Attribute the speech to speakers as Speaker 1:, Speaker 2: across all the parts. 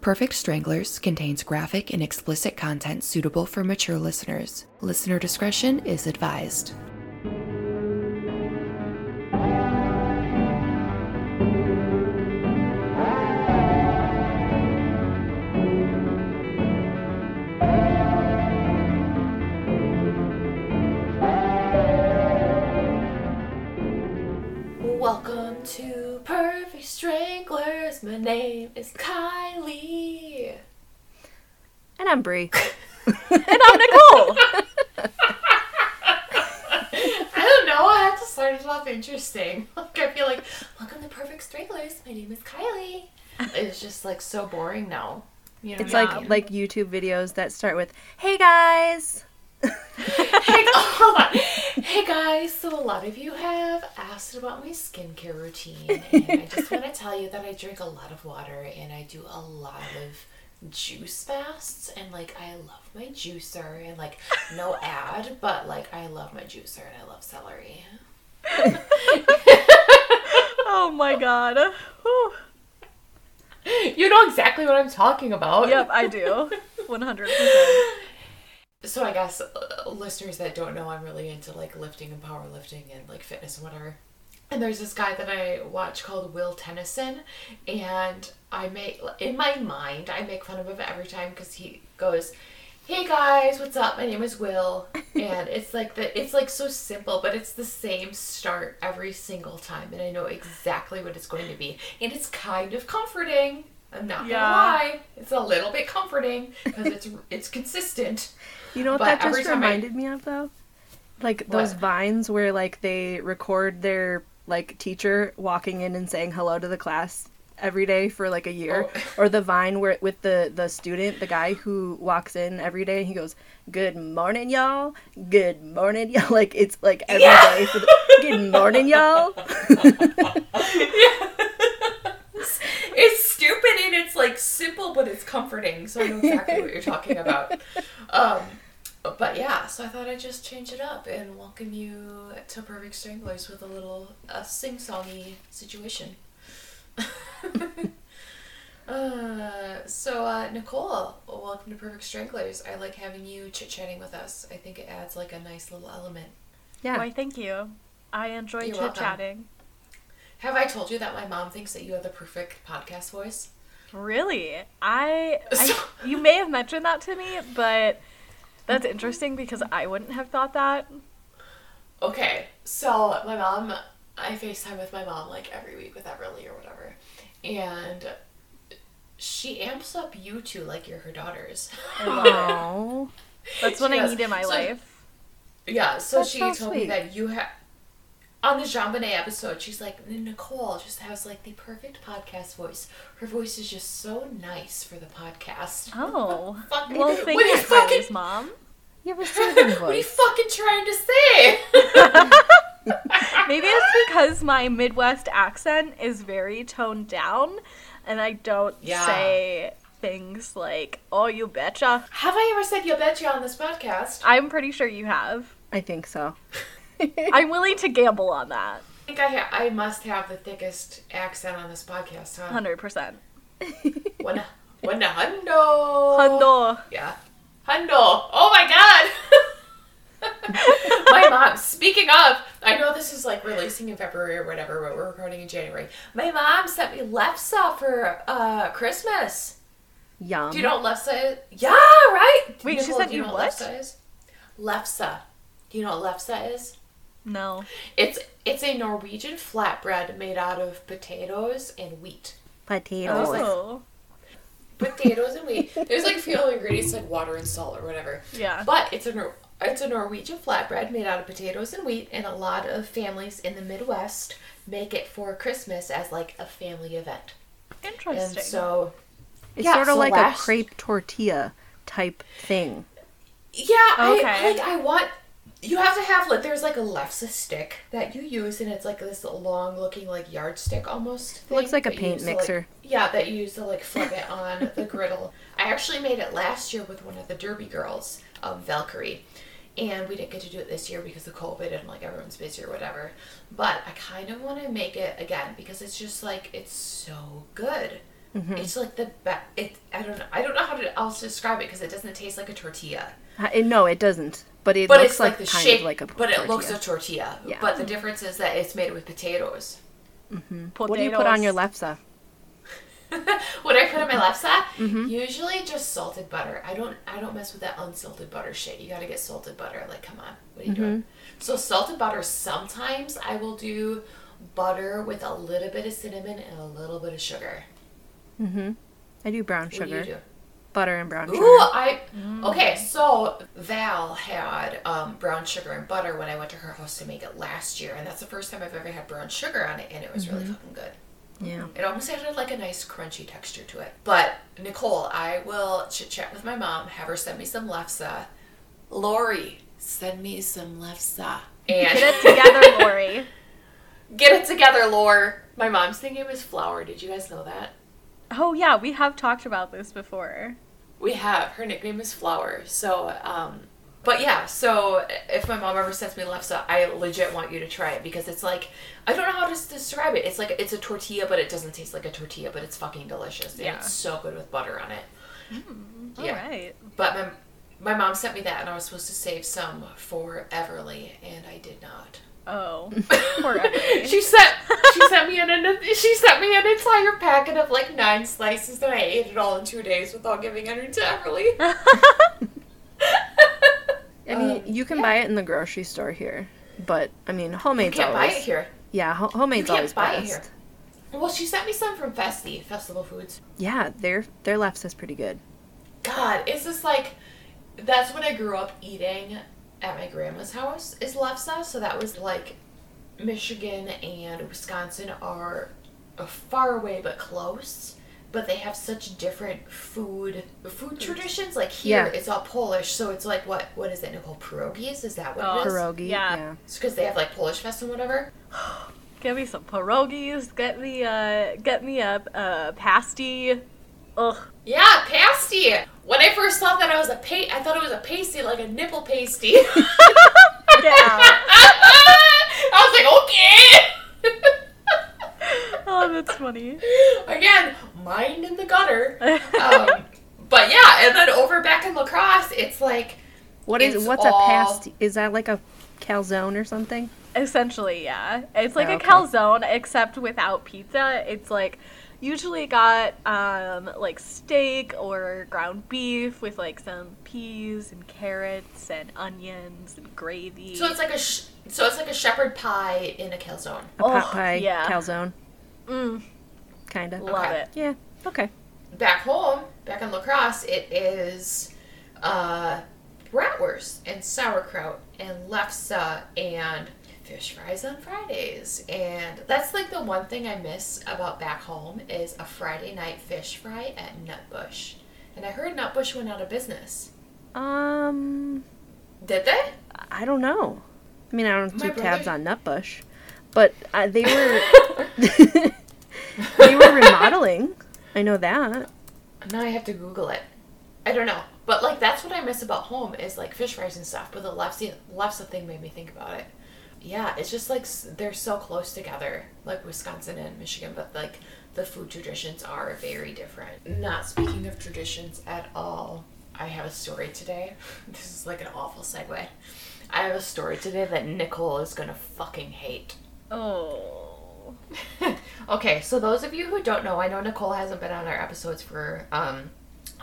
Speaker 1: Perfect Stranglers contains graphic and explicit content suitable for mature listeners. Listener discretion is advised.
Speaker 2: Welcome to Perfect Stranglers. My name is Kylie.
Speaker 3: And I'm Brie.
Speaker 4: And I'm Nicole.
Speaker 2: I don't know. I have to start it off interesting. Like I feel like, welcome to Perfect Stranglers. My name is Kylie. It's just like so boring now. You know,
Speaker 3: It's like like YouTube videos that start with "Hey guys."
Speaker 2: hey, hold on. Hey guys, so a lot of you have asked about my skincare routine, and I just want to tell you that I drink a lot of water and I do a lot of juice fasts, and like I love my juicer, and like no ad, but like I love my juicer and I love celery.
Speaker 4: Oh my god. Whew.
Speaker 2: You know exactly what I'm talking about.
Speaker 4: Yep, I do. 100%.
Speaker 2: So I guess uh, listeners that don't know, I'm really into like lifting and powerlifting and like fitness and whatever. And there's this guy that I watch called Will Tennyson, and I make in my mind I make fun of him every time because he goes, "Hey guys, what's up? My name is Will," and it's like the it's like so simple, but it's the same start every single time, and I know exactly what it's going to be, and it's kind of comforting. I'm not gonna lie, it's a little bit comforting because it's it's consistent.
Speaker 3: You know what
Speaker 2: But
Speaker 3: that just
Speaker 2: time I-
Speaker 3: reminded me of though? Like those
Speaker 2: What?
Speaker 3: vines where like they record their like teacher walking in and saying hello to the class every day for like a year
Speaker 2: Oh.
Speaker 3: or the vine where with the the student the guy who walks in every day and he goes good morning y'all good morning y'all like it's like every day
Speaker 2: Yeah.
Speaker 3: for the, good morning y'all yes.
Speaker 2: it's stupid and it's like simple, but it's comforting. So I know exactly what you're talking about. Um, but yeah, so I thought I'd just change it up and welcome you to Perfect Stranglers with a little uh, sing-songy situation. uh, so uh, Nicole, welcome to Perfect Stranglers. I like having you chit-chatting with us. I think it adds like a nice little element.
Speaker 3: yeah
Speaker 4: Why, thank you. I enjoy
Speaker 2: You're
Speaker 4: chit
Speaker 2: welcome.
Speaker 4: chatting.
Speaker 2: Have I told you that my mom thinks that you have the perfect podcast voice?
Speaker 4: Really? I, I. You may have mentioned that to me, but that's interesting because I wouldn't have thought that.
Speaker 2: Okay, so my mom, I FaceTime with my mom like every week with Everly or whatever, and she amps up you two like you're her daughters.
Speaker 4: I
Speaker 3: oh
Speaker 4: That's what
Speaker 2: She
Speaker 4: I
Speaker 2: does.
Speaker 4: need in my
Speaker 2: So-
Speaker 4: life.
Speaker 2: yeah, so
Speaker 3: That's
Speaker 2: she
Speaker 3: so
Speaker 2: told me that you have. On the JonBenét episode, she's like, Nicole just has like the perfect podcast voice. Her voice is just so nice for the podcast.
Speaker 4: Oh.
Speaker 2: Fucking-
Speaker 4: Well,
Speaker 2: what
Speaker 4: thank
Speaker 2: are
Speaker 4: you,
Speaker 2: fucking,
Speaker 4: mom.
Speaker 3: you have a soothing
Speaker 2: What are you fucking trying to say?
Speaker 4: Maybe it's because my Midwest accent is very toned down and I don't
Speaker 2: Yeah.
Speaker 4: say things like, oh, you betcha.
Speaker 2: have I ever said you betcha on this podcast?
Speaker 4: I'm pretty sure you have.
Speaker 3: I think so
Speaker 4: I'm willing to gamble on that.
Speaker 2: I think I ha- I must have the thickest accent on this podcast, huh?
Speaker 4: 100%.
Speaker 2: When when hundo.
Speaker 4: Hundo.
Speaker 2: Yeah. Hundo. Oh my god. my mom. Speaking of, I know this is like releasing in February or whatever, but we're recording in January. My mom sent me lefse for uh Christmas.
Speaker 3: yum
Speaker 2: Do you know what lefse is? Yeah, right.
Speaker 4: Wait, she
Speaker 2: Nicole,
Speaker 4: sent
Speaker 2: do you
Speaker 4: you
Speaker 2: know
Speaker 4: what?
Speaker 2: lefse is? Lefse. Do you know what lefse is?
Speaker 4: No.
Speaker 2: It's it's a Norwegian flatbread made out of potatoes and wheat.
Speaker 3: potatoes
Speaker 4: Oh.
Speaker 2: potatoes and wheat. There's like few ingredients like water and salt or whatever.
Speaker 4: Yeah.
Speaker 2: But it's a it's a Norwegian flatbread made out of potatoes and wheat, and a lot of families in the Midwest make it for Christmas as like a family event. And
Speaker 4: Interesting.
Speaker 2: so,
Speaker 3: It's
Speaker 2: Yeah,
Speaker 3: sort of
Speaker 2: so
Speaker 3: like
Speaker 2: last-
Speaker 3: a crepe tortilla type thing.
Speaker 2: yeah, I like I want. You have to have like there's like a lefse stick that you use, and it's like this long looking like yardstick almost. Thing
Speaker 3: looks like a paint
Speaker 2: use to, like-
Speaker 3: mixer.
Speaker 2: yeah, that you use to like flip it on the griddle. I actually made it last year with one of the Derby girls, um, Valkyrie, and we didn't get to do it this year because of COVID and like everyone's busy or whatever. But I kind of want to make it again because it's just like it's so good. It's like the best. It I don't know. I don't know how to else describe it because it doesn't taste like a tortilla.
Speaker 3: Uh, it- no, it doesn't. But it
Speaker 2: But
Speaker 3: looks
Speaker 2: it's
Speaker 3: like,
Speaker 2: like, the
Speaker 3: kind
Speaker 2: shape.
Speaker 3: of like a potato.
Speaker 2: but it looks a tortilla.
Speaker 3: Yeah.
Speaker 2: But the difference is that it's made with potatoes.
Speaker 3: What do you put on your
Speaker 4: Potatoes.
Speaker 3: lefse?
Speaker 2: what I put on my left side,
Speaker 3: Mm-hmm.
Speaker 2: usually just salted butter. I don't I don't mess with that unsalted butter shit. You gotta get salted butter. Like, come on, what are you doing?
Speaker 3: Mm-hmm.
Speaker 2: So salted butter. Sometimes I will do butter with a little bit of cinnamon and a little bit of sugar. Mm-hmm.
Speaker 3: I do brown
Speaker 2: What
Speaker 3: sugar,
Speaker 2: do you do?
Speaker 3: butter and brown
Speaker 2: Ooh,
Speaker 3: sugar.
Speaker 2: I okay. So Val had um, brown sugar and butter when I went to her house to make it last year, and that's the first time I've ever had brown sugar on it, and it was really
Speaker 3: Mm-hmm.
Speaker 2: fucking good.
Speaker 3: Yeah.
Speaker 2: It almost had like a nice crunchy texture to it. But Nicole, I will chit chat with my mom, have her send me some lefse. Lori, send me some lefse. And
Speaker 4: Get it together, Lori.
Speaker 2: Get it together, Lore. My mom's thinking it was flour. Did you guys know that?
Speaker 4: Oh yeah, we have talked about this before.
Speaker 2: We have. Her nickname is Flower. So, um, but yeah, so uh, if my mom ever sends me lefse, I legit want you to try it because it's like, I don't know how to describe it. It's like, it's a tortilla, but it doesn't taste like a tortilla, but it's fucking delicious. And
Speaker 4: Yeah.
Speaker 2: it's so good with butter on it. Mm, yeah.
Speaker 4: All right.
Speaker 2: But my, my mom sent me that and I was supposed to save some for Everly and I did not.
Speaker 4: Oh, poor Emily.
Speaker 2: She sent she sent me an, an she sent me an entire packet of like nine slices and I ate it all in two days without giving any to Everly.
Speaker 3: I mean,
Speaker 2: Um,
Speaker 3: you can buy it in the grocery store here, but I mean,
Speaker 2: you
Speaker 3: homemade's
Speaker 2: can't buy it here.
Speaker 3: yeah, ho- homemade's
Speaker 2: You can't
Speaker 3: always
Speaker 2: buy it here. Well, she sent me some from Festi, Festival Foods.
Speaker 3: Yeah, their their lefse is pretty good.
Speaker 2: God, it's just like that's what I grew up eating at my grandma's house is lefse. So that was like Michigan and Wisconsin are far away but close. But they have such different food food traditions. Like here,
Speaker 3: Yeah.
Speaker 2: it's all Polish, so it's like what what is it, Nicole? Pierogies? Is that what
Speaker 4: Oh,
Speaker 2: it is?
Speaker 3: Pierogi,
Speaker 4: yeah.
Speaker 3: yeah.
Speaker 2: It's because they have like Polish fest and whatever.
Speaker 4: Get me some pierogies. Get me uh, get me a, a pasty. Ugh.
Speaker 2: Yeah, pasty. When I first thought that I was a pa- I thought it was a pasty, like a nipple pasty.
Speaker 4: Get out.
Speaker 2: I was like, okay.
Speaker 4: That's funny.
Speaker 2: Again, mind in the gutter. Um, but yeah, and then over back in La Crosse, it's like
Speaker 3: What is what's
Speaker 2: all-
Speaker 3: a past? Is that like a calzone or something?
Speaker 4: Essentially, yeah. It's like
Speaker 3: Oh,
Speaker 4: a calzone except without pizza. It's like usually got um like steak or ground beef with like some peas and carrots and onions and gravy.
Speaker 2: so it's like a sh- so it's like a shepherd pie in a calzone.
Speaker 3: A pot
Speaker 4: Oh,
Speaker 3: pie
Speaker 4: yeah.
Speaker 3: calzone,
Speaker 4: mm,
Speaker 3: kind of.
Speaker 4: love
Speaker 2: Okay.
Speaker 4: it.
Speaker 3: Yeah. Okay.
Speaker 2: Back home, back in La Crosse, it is uh, bratwurst and sauerkraut and lefse and fish fries on Fridays. And that's like the one thing I miss about back home is a Friday night fish fry at Nutbush. And I heard Nutbush went out of business.
Speaker 3: Um,
Speaker 2: Did they?
Speaker 3: I don't know. I mean, I don't
Speaker 2: My
Speaker 3: keep tabs on Nutbush, but uh, they were they were remodeling. I know that.
Speaker 2: Now I have to Google it. I don't know. But like that's what I miss about home is like fish fries and stuff. But the lefse lefse thing made me think about it. Yeah, it's just like s- they're so close together, like Wisconsin and Michigan, but like the food traditions are very different. Not speaking of traditions at all, I have a story today. This is like an awful segue. I have a story today that Nicole is gonna fucking hate.
Speaker 4: Oh.
Speaker 2: okay, so those of you who don't know, I know Nicole hasn't been on our episodes for um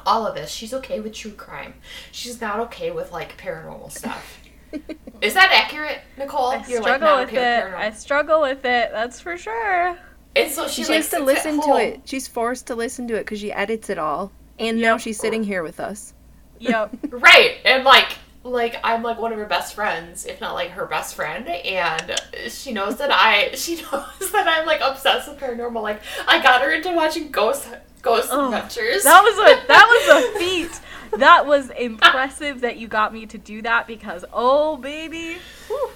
Speaker 2: all of this. She's okay with true crime. She's not okay with like paranormal stuff. Is that accurate, Nicole?
Speaker 4: I struggle with it. I struggle with it. That's for sure.
Speaker 2: and so she,
Speaker 3: She,
Speaker 2: like,
Speaker 3: has to listen to it. She's forced to listen to it because she edits it all, and now she's sitting here with us.
Speaker 4: Yep.
Speaker 2: Right, and like like I'm like one of her best friends, if not like her best friend, and she knows that I she knows that I'm like obsessed with paranormal. Like I got her into watching Ghost Ghost
Speaker 4: Ugh,
Speaker 2: Adventures.
Speaker 4: That was a that was a feat. That was impressive that you got me to do that because oh baby. Whew.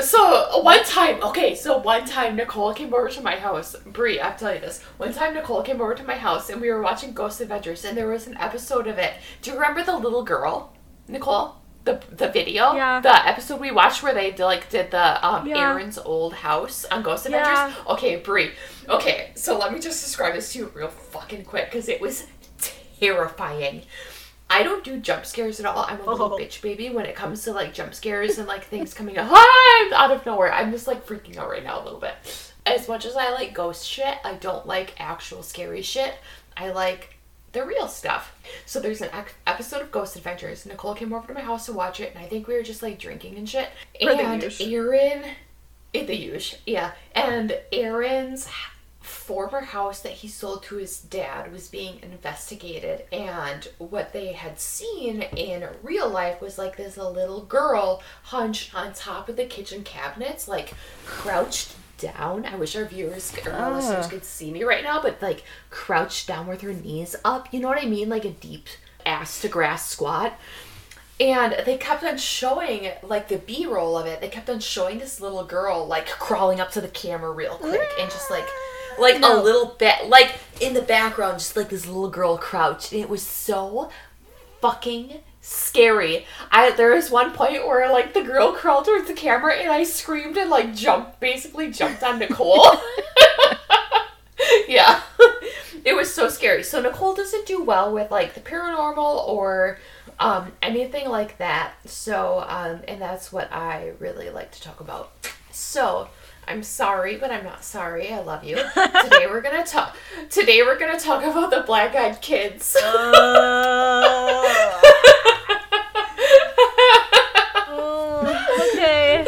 Speaker 2: So one time, okay, so one time Nicole came over to my house. Brie, I'll tell you this. One time Nicole came over to my house and we were watching Ghost Adventures and there was an episode of it. Do you remember the little girl, Nicole? The the video,
Speaker 4: Yeah.
Speaker 2: the episode we watched where they did, like did the um
Speaker 4: Yeah.
Speaker 2: Aaron's old house on Ghost
Speaker 4: Yeah.
Speaker 2: Adventures. Okay, Brie. Okay, so let me just describe this to you real fucking quick because it was terrifying. I don't do jump scares at all. I'm a little
Speaker 4: Oh.
Speaker 2: bitch baby when it comes to like jump scares and like things coming ah, out of nowhere. I'm just like freaking out right now a little bit. As much as I like ghost shit, I don't like actual scary shit. I like the real stuff. So there's an episode of Ghost Adventures. Nicole came over to my house to watch it, and I think we were just like drinking and shit.
Speaker 4: For
Speaker 2: and. Aaron, eh, the huge, yeah, and Aaron's former house that he sold to his dad was being investigated, and what they had seen in real life was like this little girl hunched on top of the kitchen cabinets, like crouched down. I wish our viewers or our
Speaker 3: Ah.
Speaker 2: listeners could see me right now, but like crouched down with her knees up. You know what I mean? Like a deep ass to grass squat. And they kept on showing like the B roll of it. They kept on showing this little girl like crawling up to the camera real quick and just like like a little bit like in the background, just like this little girl crouched. And it was so fucking scary. I there was one point where like the girl crawled towards the camera and I screamed and like jumped basically jumped on Nicole. yeah. it was so scary. So Nicole doesn't do well with like the paranormal or um anything like that. So um and that's what I really like to talk about. So I'm sorry, but I'm not sorry. I love you. Today we're gonna talk. Today we're gonna talk about the Black Eyed Kids.
Speaker 4: Oh, okay.
Speaker 2: I'm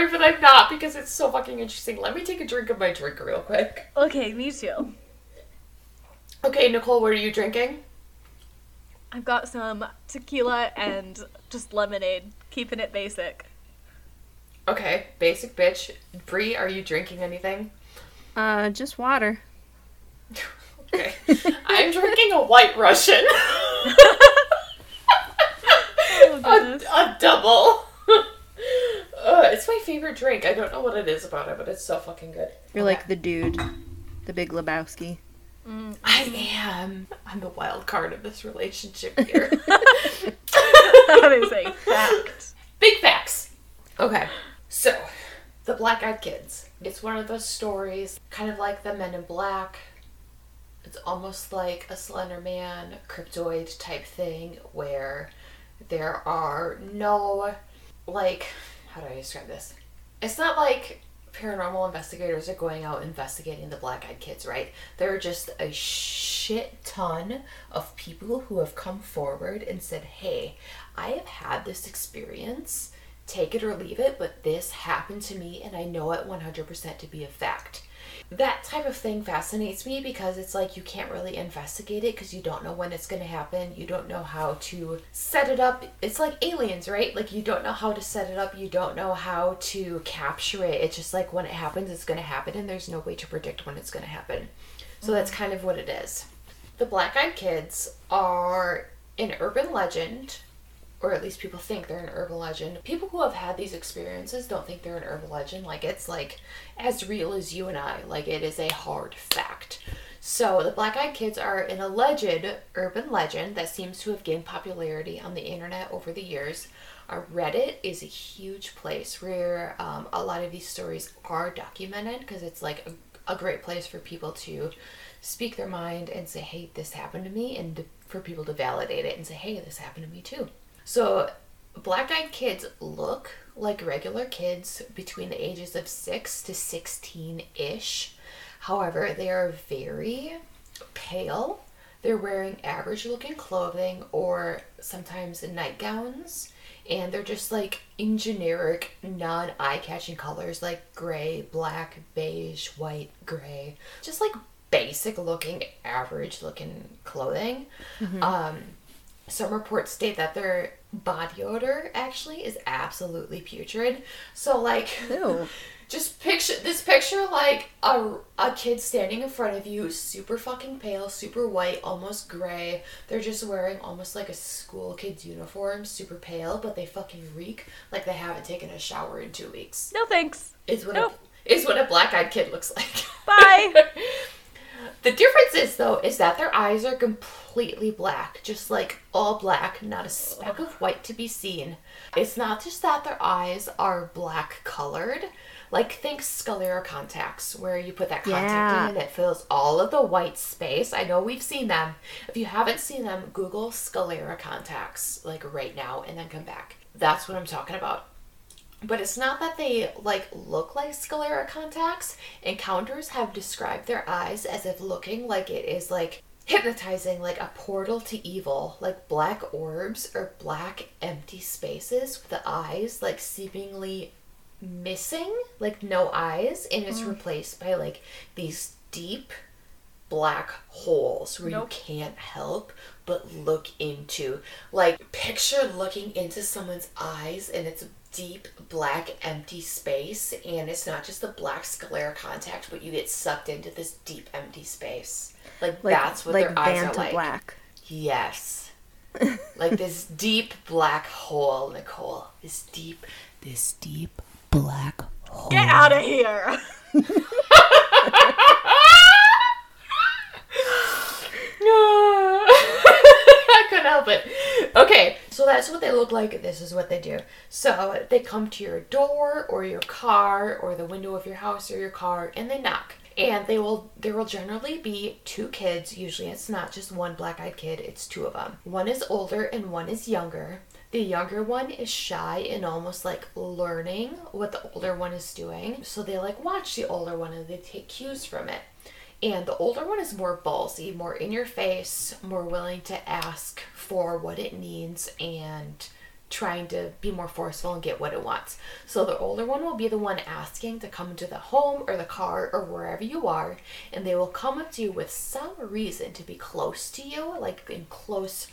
Speaker 2: sorry, but I'm not because it's so fucking interesting. Let me take a drink of my drink real quick.
Speaker 4: Okay, me too.
Speaker 2: Okay, Nicole, what are you drinking?
Speaker 4: I've got some tequila and just lemonade, keeping it basic.
Speaker 2: Okay, basic bitch. Brie, are you drinking anything?
Speaker 3: Uh, just water.
Speaker 2: Okay. I'm drinking a white Russian.
Speaker 4: Oh,
Speaker 2: a, a double. Uh, it's my favorite drink. I don't know what it is about it, but it's so fucking good.
Speaker 3: You're
Speaker 2: Okay.
Speaker 3: like the dude, the big Lebowski.
Speaker 2: I am. I'm the wild card of this relationship here.
Speaker 4: that is a fact.
Speaker 2: Big facts. Okay. So, The Black Eyed Kids. It's one of those stories, kind of like the Men in Black. It's almost like a Slender Man, cryptoid type thing where there are no, like, how do I describe this? It's not like paranormal investigators are going out investigating the Black Eyed Kids, right? There are just a shit ton of people who have come forward and said, hey, I have had this experience take it or leave it, but this happened to me and I know it 100% to be a fact. That type of thing fascinates me because it's like you can't really investigate it because you don't know when it's going to happen. You don't know how to set it up. It's like aliens, right? Like you don't know how to set it up. You don't know how to capture it. It's just like when it happens, it's going to happen and there's no way to predict when it's going to happen. So mm. that's kind of what it is. The Black Eyed Kids are an urban legend or at least people think they're an urban legend. People who have had these experiences don't think they're an urban legend. Like it's like as real as you and I. Like it is a hard fact. So the Black Eyed Kids are an alleged urban legend that seems to have gained popularity on the internet over the years. Our Reddit is a huge place where um, a lot of these stories are documented because it's like a, a great place for people to speak their mind and say, hey, this happened to me, and for people to validate it and say, hey, this happened to me too. So, black eyed kids look like regular kids between the ages of 6 to 16 ish. However, they are very pale. They're wearing average looking clothing or sometimes nightgowns. And they're just like in generic, non eye catching colors like gray, black, beige, white, gray. Just like basic looking, average looking clothing. Um, some reports state that their body odor actually is absolutely putrid. So like
Speaker 3: Ew.
Speaker 2: just picture this picture like a, a kid standing in front of you, super fucking pale, super white, almost gray. They're just wearing almost like a school kid's uniform, super pale, but they fucking reek like they haven't taken a shower in two weeks.
Speaker 4: No thanks.
Speaker 2: Is what
Speaker 4: Nope.
Speaker 2: a, is what a black eyed kid looks like.
Speaker 4: Bye.
Speaker 2: The difference is though is that their eyes are completely black, just like all black, not a speck of white to be seen. It's not just that their eyes are black colored. Like think sclera contacts, where you put that contact
Speaker 3: Yeah.
Speaker 2: in and it fills all of the white space. I know we've seen them. If you haven't seen them, Google sclera contacts like right now and then come back. That's what I'm talking about. But it's not that they like look like sclera contacts. Encounters have described their eyes as if looking like it is like hypnotizing, like a portal to evil, like black orbs or black empty spaces with the eyes like seemingly missing, like no eyes, and it's hmm. replaced by like these deep black holes where
Speaker 4: Nope.
Speaker 2: you can't help but look into. Like, picture looking into someone's eyes and it's deep black empty space, and it's not just the black sclera contact, but you get sucked into this deep empty space. Like,
Speaker 3: Like,
Speaker 2: that's what
Speaker 3: like
Speaker 2: their eyes are
Speaker 3: Vanta
Speaker 2: like.
Speaker 3: Black.
Speaker 2: Yes. like this deep black hole, Nicole. This deep, this deep black hole.
Speaker 4: Get out of here.
Speaker 2: I couldn't help it. Okay, so that's what they look like. This is what they do. So they come to your door or your car or the window of your house or your car and they knock. And they will there will generally be two kids. Usually it's not just one black-eyed kid, it's two of them. One is older and one is younger. The younger one is shy and almost like learning what the older one is doing. So they like watch the older one and they take cues from it. And the older one is more ballsy, more in your face, more willing to ask for what it needs and trying to be more forceful and get what it wants. So the older one will be the one asking to come into the home or the car or wherever you are, and they will come up to you with some reason to be close to you, like in close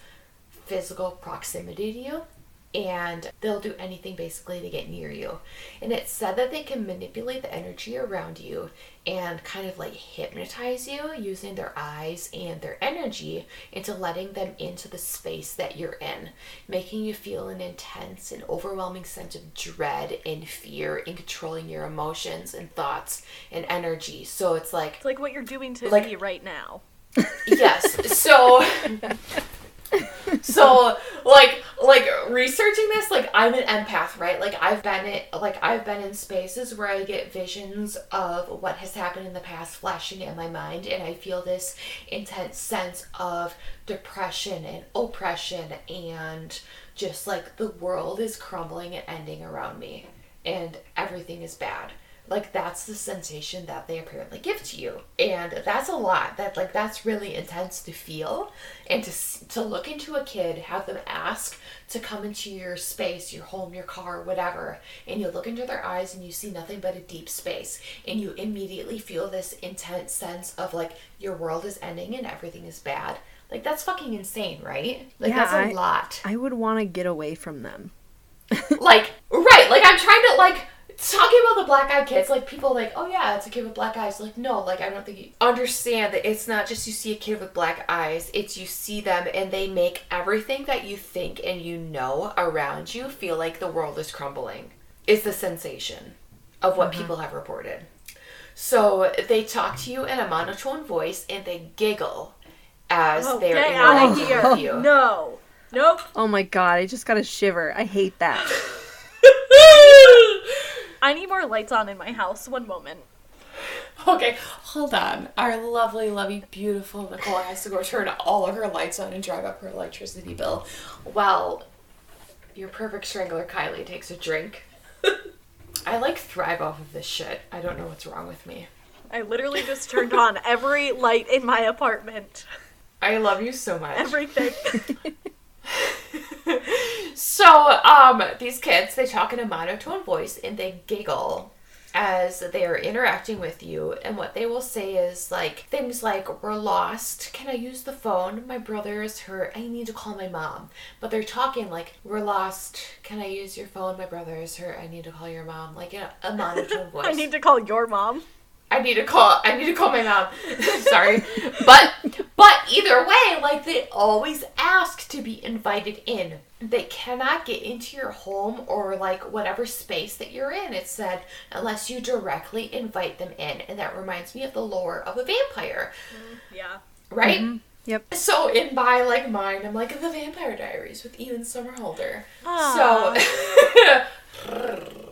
Speaker 2: physical proximity to you and they'll do anything basically to get near you. And it's said that they can manipulate the energy around you and kind of like hypnotize you using their eyes and their energy into letting them into the space that you're in, making you feel an intense and overwhelming sense of dread and fear and controlling your emotions and thoughts and energy. So it's like
Speaker 4: It's like what you're doing to
Speaker 2: Like-
Speaker 4: me right now.
Speaker 2: yes so so like like researching this like i'm an empath right? Like i've been it like i've been in spaces where i get visions of what has happened in the past flashing in my mind and i feel this intense sense of depression and oppression and just like the world is crumbling and ending around me and everything is bad like that's the sensation that they apparently give to you. And that's a lot that like that's really intense to feel and to to look into a kid have them ask to come into your space your home your car whatever and you look into their eyes and you see nothing but a deep space. And you immediately feel this intense sense of like your world is ending and everything is bad. Like that's fucking insane right? Like
Speaker 3: Yeah,
Speaker 2: that's a
Speaker 3: I-
Speaker 2: lot.
Speaker 3: I would want to get away from them.
Speaker 2: like right like i'm trying to like talking about the black eyed kids like people like oh yeah it's a kid with black eyes like no like i don't think you understand that it's not just you see a kid with black eyes it's you see them and they make everything that you think and you know around you feel like the world is crumbling is the sensation of what mm-hmm. people have reported so they talk to you in a monotone voice and they giggle as
Speaker 4: Oh,
Speaker 2: they're
Speaker 4: get out of here.
Speaker 2: with you
Speaker 4: No. Nope.
Speaker 3: Oh my god, I just got a shiver. I hate that.
Speaker 4: I need more lights on in my house. One moment.
Speaker 2: Okay, hold on. Our lovely, lovely, beautiful Nicole has to go turn all of her lights on and drive up her electricity bill while your perfect strangler Kylie takes a drink. I like thrive off of this shit. I don't know what's wrong with me.
Speaker 4: I literally just turned on every light in my apartment.
Speaker 2: I love you so much.
Speaker 4: Everything.
Speaker 2: So, um, these kids, they talk in a monotone voice and they giggle as they are interacting with you. And what they will say is like things like, We're lost. Can I use the phone? My brother is hurt. I need to call my mom. But they're talking like, We're lost. Can I use your phone? My brother is hurt. I need to call your mom. Like in a, a monotone voice.
Speaker 4: I need to call your mom.
Speaker 2: I need to call. I need to call my mom. Sorry, but but either way, like they always ask to be invited in. They cannot get into your home or like whatever space that you're in. It said unless you directly invite them in, and that reminds me of the lore of a vampire, mm,
Speaker 4: Yeah.
Speaker 2: right? Mm-hmm.
Speaker 3: Yep.
Speaker 2: So in my like mind, I'm like the Vampire Diaries with Ian Somerhalder.
Speaker 4: Aw.
Speaker 2: So,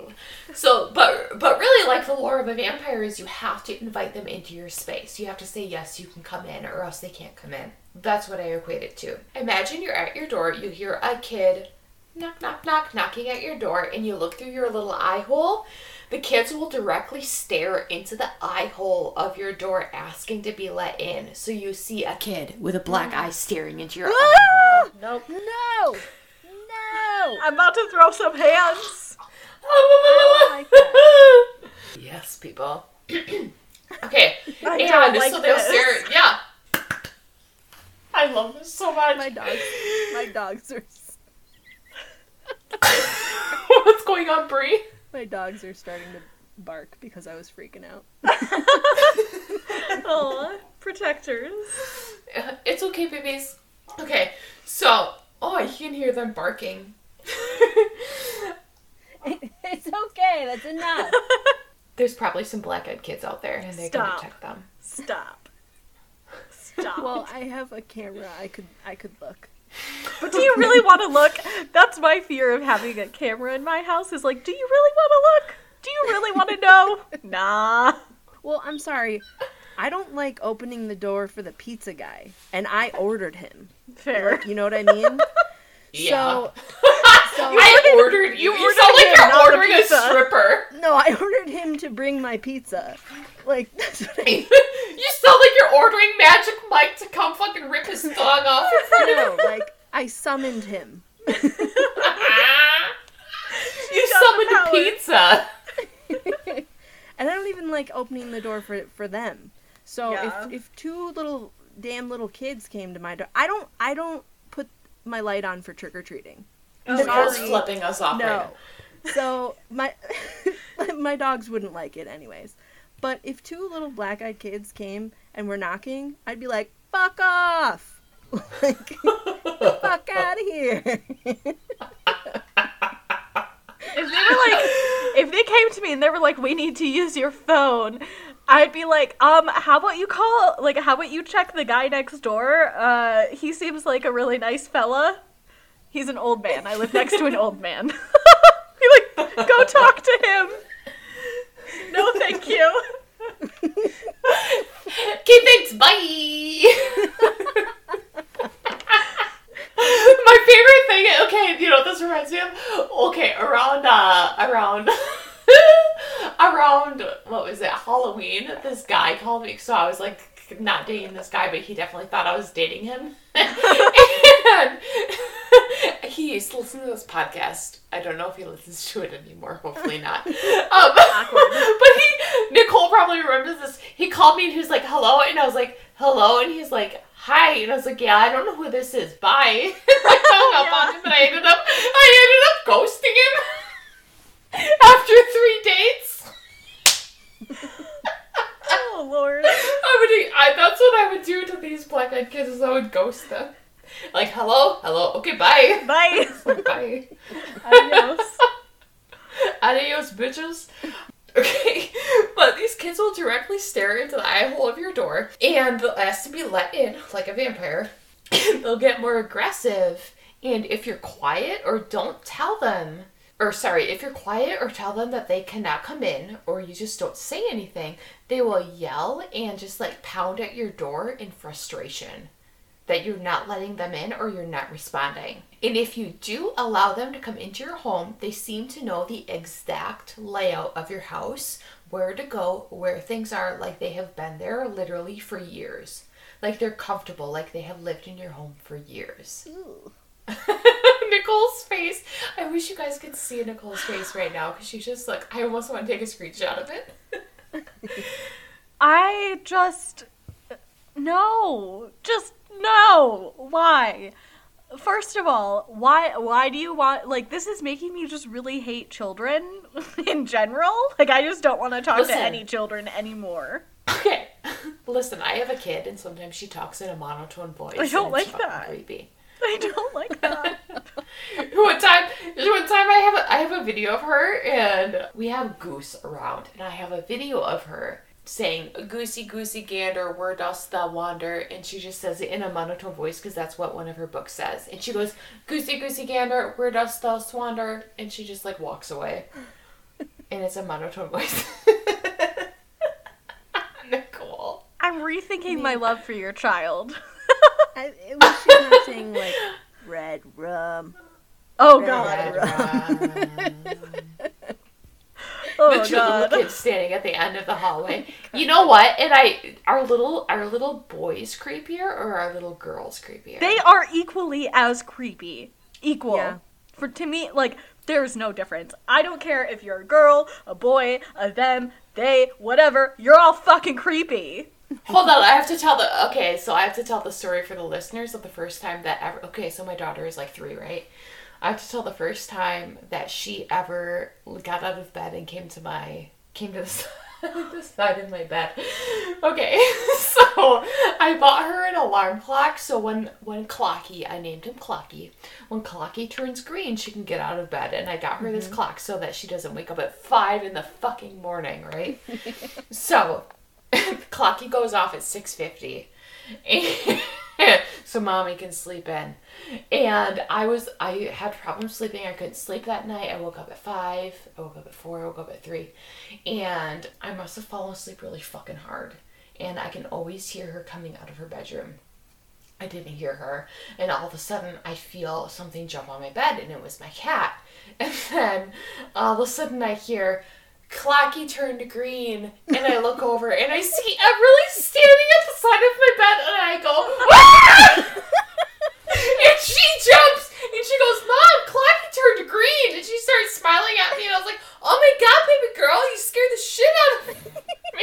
Speaker 2: so but but really, like the lore of a vampire is you have to invite them into your space. You have to say yes, you can come in, or else they can't come in. That's what I equate it to. Imagine you're at your door, you hear a kid knock knock knock knocking at your door, and you look through your little eye hole. The kids will directly stare into the eye hole of your door asking to be let in. So you see a kid with a black eye staring into your eye.
Speaker 4: Nope.
Speaker 3: No! No!
Speaker 4: I'm about to throw some hands.
Speaker 3: Like that.
Speaker 2: yes, people. okay.
Speaker 4: I
Speaker 2: and
Speaker 4: like
Speaker 2: so they'll stare yeah. I love this so much.
Speaker 3: My dogs. My dogs are.
Speaker 2: What's going on, Brie?
Speaker 3: My dogs are starting to bark because I was freaking out.
Speaker 4: Aw, protectors.
Speaker 2: It's okay, babies. Okay, so oh, you can hear them barking.
Speaker 3: it's okay. That's enough.
Speaker 2: There's probably some black-eyed kids out there, and they're
Speaker 4: Stop.
Speaker 2: gonna check them.
Speaker 4: Stop. Stop.
Speaker 3: well, I have a camera. I could. I could look.
Speaker 4: But do you really want to look? That's my fear of having a camera in my house. Is like, do you really want to look? Do you really want to know? Nah.
Speaker 3: Well, I'm sorry. I don't like opening the door for the pizza guy, and I ordered him.
Speaker 4: Fair.
Speaker 3: Like, you know what I mean?
Speaker 2: Yeah.
Speaker 3: So, so
Speaker 2: I ordered you. You,
Speaker 4: ordered
Speaker 2: sound like you're ordering a
Speaker 4: pizza.
Speaker 2: stripper.
Speaker 3: no, I ordered him to bring my pizza. Like that's what I
Speaker 2: you sound like you're ordering Magic Mike to come fucking rip his dog off in front
Speaker 3: know. Like I summoned him.
Speaker 2: you summoned a pizza.
Speaker 3: and I don't even like opening the door for for them. So
Speaker 4: Yeah.
Speaker 3: if if two little damn little kids came to my door, I don't I don't put my light on for trick or treating.
Speaker 2: Nicole's
Speaker 3: Sorry.
Speaker 2: flipping us off right
Speaker 3: No.
Speaker 2: now.
Speaker 3: So my my dogs wouldn't like it anyways. But if two little black-eyed kids came and were knocking, I'd be like, "Fuck off!" like, "Fuck out of here!"
Speaker 4: If they were like, if they came to me and they were like, "We need to use your phone," I'd be like, "Um, how about you call? Like, how about you check the guy next door? Uh, he seems like a really nice fella. He's an old man. I live next to an old man. be like, go talk to him. No, thank you.
Speaker 2: Okay, thanks. Bye. My favorite thing. Okay, you know what this reminds me of? Okay, around uh, around. around what was it halloween this guy called me so i was like not dating this guy but he definitely thought i was dating him and he used to listen to this podcast i don't know if he listens to it anymore hopefully not um, but he nicole probably remembers this he called me and he was like hello and i was like hello and he's like hi and i was like yeah i don't know who this is bye i hung up on him and i ended up i ended up ghosting him after three dates.
Speaker 4: Oh lord.
Speaker 2: I would, I, that's what I would do to these black-eyed kids. Is I would ghost them. Like, hello, hello, okay, bye,
Speaker 4: Bye.
Speaker 2: bye,
Speaker 4: Adios.
Speaker 2: adios, bitches. Okay, but these kids will directly stare into the eye hole of your door, and they'll ask to be let in, like a vampire. they'll get more aggressive, and if you're quiet or don't tell them, or sorry, if you're quiet or tell them that they cannot come in, or you just don't say anything, they will yell and just like pound at your door in frustration that you're not letting them in or you're not responding. And if you do allow them to come into your home, they seem to know the exact layout of your house, where to go, where things are, like they have been there literally for years. Like they're comfortable, like they have lived in your home for years. Nicole's face. I wish you guys could see Nicole's face right now because she's just like, I almost want to take a screenshot of it.
Speaker 4: I just no, just no. Why? First of all, why why do you want like this is making me just really hate children in general? Like I just don't want to talk
Speaker 2: Listen.
Speaker 4: to any children anymore.
Speaker 2: Okay, listen. I have a kid, and sometimes she talks in a monotone voice.
Speaker 4: I don't like that.
Speaker 2: Creepy.
Speaker 4: I don't like that.
Speaker 2: one time, one time I have a, I have a video of her, and we have Goose around, and I have a video of her saying "Goosey, goosey gander, where dost thou wander?" And she just says it in a monotone voice because that's what one of her books says. And she goes, "Goosey, goosey gander, where dost thou swander?" And she just like walks away, and it's a monotone voice. Nicole.
Speaker 4: I'm rethinking my love for your child.
Speaker 3: I, it was she's not saying like red rum.
Speaker 4: Oh
Speaker 3: Red
Speaker 4: god.
Speaker 2: Red
Speaker 4: Oh
Speaker 2: the two little
Speaker 4: god.
Speaker 2: kids standing at the end of the hallway. You know what? And I, our little, our little boys creepier or our little girls creepier?
Speaker 4: They are equally as creepy. Equal.
Speaker 3: Yeah.
Speaker 4: For to me, like there's no difference. I don't care if you're a girl, a boy, a them, they, whatever. You're all fucking creepy.
Speaker 2: Hold on, I have to tell the. Okay, so I have to tell the story for the listeners of the first time that ever. Okay, so my daughter is like three, right? I have to tell the first time that she ever got out of bed and came to my came to the side, the side of my bed. Okay, so I bought her an alarm clock. So when when Clocky, I named him Clocky. When Clocky turns green, she can get out of bed, and I got her this mm-hmm. clock so that she doesn't wake up at five in the fucking morning, right? so Clocky goes off at six fifty. so mommy can sleep in. And I was I had problems sleeping. I couldn't sleep that night. I woke up at five. I woke up at four. I woke up at three. And I must have fallen asleep really fucking hard. And I can always hear her coming out of her bedroom. I didn't hear her. And all of a sudden I feel something jump on my bed and it was my cat. And then all of a sudden I hear Clocky turned green and I look over and I see Everly standing at the side of my bed and I go, "Ah!" and she jumps and she goes, Mom, Clocky turned green. And she starts smiling at me and I was like, Oh my god, baby girl, you scared the shit out of me.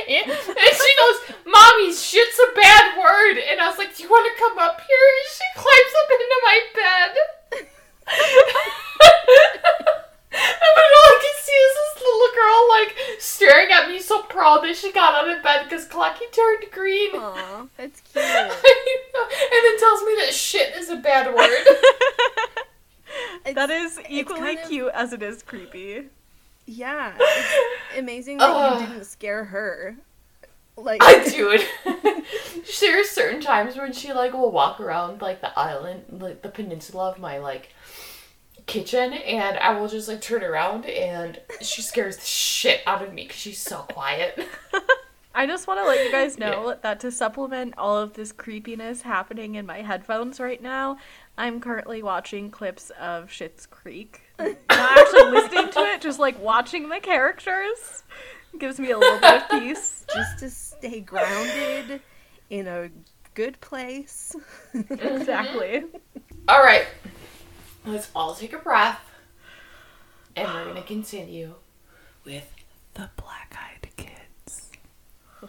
Speaker 2: And she goes, Mommy, shit's a bad word. And I was like, Do you want to come up here? And she climbs up into my bed. And then all I can see is this little girl like staring at me so proud that she got out of bed because Clocky turned green.
Speaker 3: Aw, that's cute.
Speaker 2: and then tells me that shit is a bad word.
Speaker 3: It's,
Speaker 4: That is equally
Speaker 3: kind of-
Speaker 4: cute as it is creepy.
Speaker 3: yeah. It's amazing that
Speaker 2: Ugh.
Speaker 3: you didn't scare her. Like
Speaker 2: I dude. There's certain times when she like will walk around like the island, like the peninsula of my like kitchen, and I will just like turn around and she scares the shit out of me because she's so quiet.
Speaker 4: I just want to let you guys know that to supplement all of this creepiness happening in my headphones right now, I'm currently watching clips of Schitt's Creek. Not actually listening to it, just like watching the characters. Gives me a little bit of peace.
Speaker 3: just to stay grounded in a good place.
Speaker 4: Exactly.
Speaker 2: All right, let's all take a breath, and we're gonna continue with the black-eyed kids.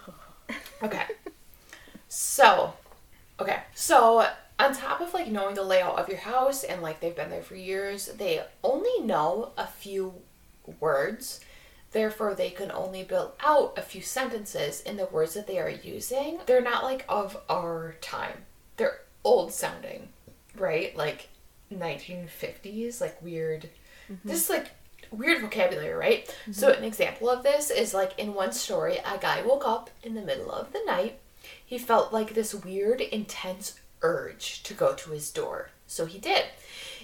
Speaker 2: Okay, so, okay, so on top of like knowing the layout of your house and like they've been there for years, they only know a few words. Therefore, they can only build out a few sentences in the words that they are using. They're not like of our time. They're old sounding, right? Like 1950s, like weird. Mm-hmm. This is like weird vocabulary, right? Mm-hmm. So, an example of this is like in one story, a guy woke up in the middle of the night. He felt like this weird, intense urge to go to his door. So he did.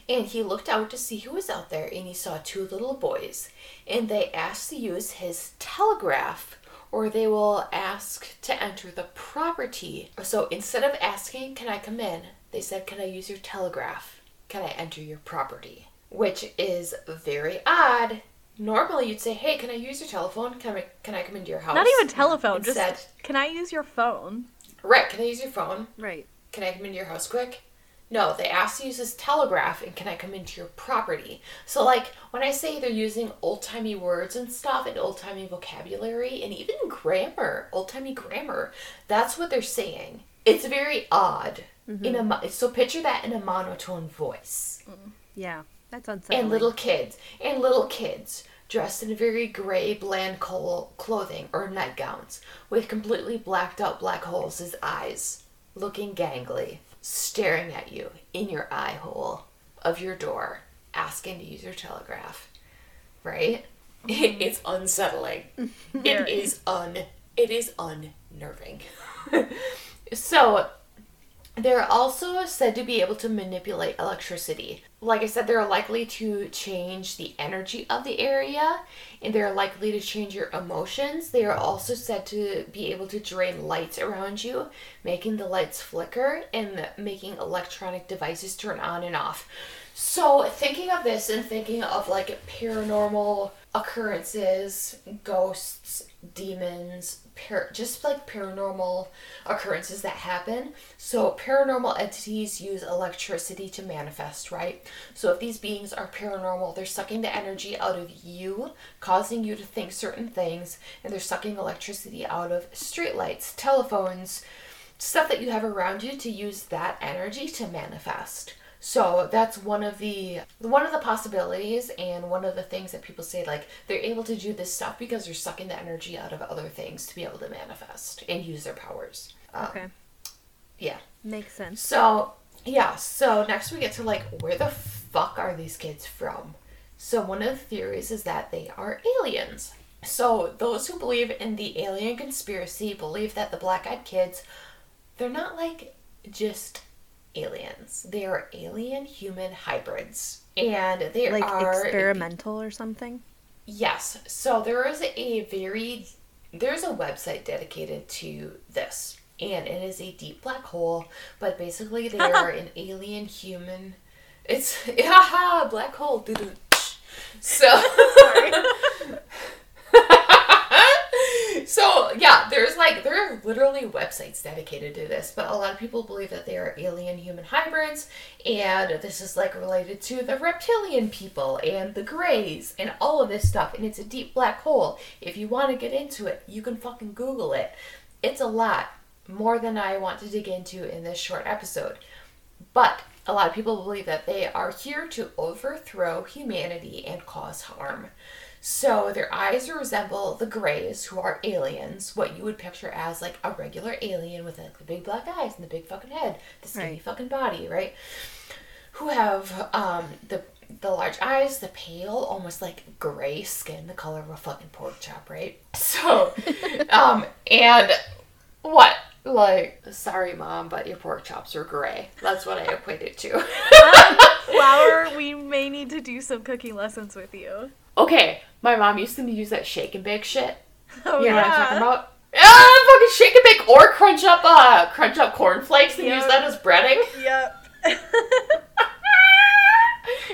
Speaker 2: And he looked out to see who was out there, and he saw two little boys. And they asked to use his telegraph, or they will ask to enter the property. So instead of asking, Can I come in? they said, Can I use your telegraph? Can I enter your property? Which is very odd. Normally you'd say, Hey, can I use your telephone? Can I, can I come into your house?
Speaker 4: Not even telephone,
Speaker 2: Instead,
Speaker 4: just can I use your phone?
Speaker 2: Right, can I use your phone?
Speaker 3: right.
Speaker 2: Can I come into your house quick? No, they asked to use this telegraph and can I come into your property? So, like, when I say they're using old timey words and stuff and old timey vocabulary and even grammar, old timey grammar, that's what they're saying. It's very odd mm-hmm. in a so picture that in a monotone voice mm-hmm.
Speaker 3: Yeah, that's unsettling.
Speaker 2: and little kids and little kids dressed in very gray bland clothing or nightgowns with completely blacked out black holes as eyes looking gangly staring at you in your eye hole of your door asking to use your telegraph right? It's mm-hmm. unsettling. It is un it is unnerving. So they're also said to be able to manipulate electricity. Like I said, they're likely to change the energy of the area and they're likely to change your emotions. They are also said to be able to drain lights around you, making the lights flicker and making electronic devices turn on and off. So, thinking of this and thinking of like paranormal occurrences, ghosts, demons, par- just like paranormal occurrences that happen. So, paranormal entities use electricity to manifest, right? So, if these beings are paranormal, they're sucking the energy out of you, causing you to think certain things, and they're sucking electricity out of streetlights, telephones, stuff that you have around you to use that energy to manifest. So that's one of the one of the possibilities and one of the things that people say like they're able to do this stuff because they're sucking the energy out of other things to be able to manifest and use their powers. Um,
Speaker 3: Okay,
Speaker 2: Yeah.
Speaker 3: makes sense.
Speaker 2: So, yeah, so next we get to like where the fuck are these kids from? So, one of the theories is that they are aliens. So, those who believe in the alien conspiracy believe that the black eyed kids, they're not like just aliens. They are alien human hybrids. And they
Speaker 3: Like
Speaker 2: are
Speaker 3: experimental or something.
Speaker 2: Yes. So there is a very there's a website dedicated to this. And it is a deep black hole, but basically they are an alien human it's haha black hole. doo-doo. So So yeah, there's like there are literally websites dedicated to this, but a lot of people believe that they are alien human hybrids, and this is like related to the reptilian people and the greys and all of this stuff, and it's a deep black hole. If you want to get into it, you can fucking Google it. It's a lot more than I want to dig into in this short episode. But a lot of people believe that they are here to overthrow humanity and cause harm. So their eyes resemble the Greys, who are aliens, what you would picture as like a regular alien with like the big black eyes and the big fucking head, the skinny
Speaker 3: Right.
Speaker 2: fucking body, right? Who have um the the large eyes, the pale, almost like gray skin, the color of a fucking pork chop, right? So, um, and what? Like, sorry, mom, but your pork chops are gray. That's what I equate it to.
Speaker 4: Flower, we may need to do some cooking lessons with you.
Speaker 2: Okay, my mom used to use that shake and bake shit.
Speaker 4: Oh,
Speaker 2: You know
Speaker 4: yeah.
Speaker 2: what I'm talking about? Ah, fucking shake and bake or crunch up, uh, crunch up cornflakes and use that as breading.
Speaker 4: Yep.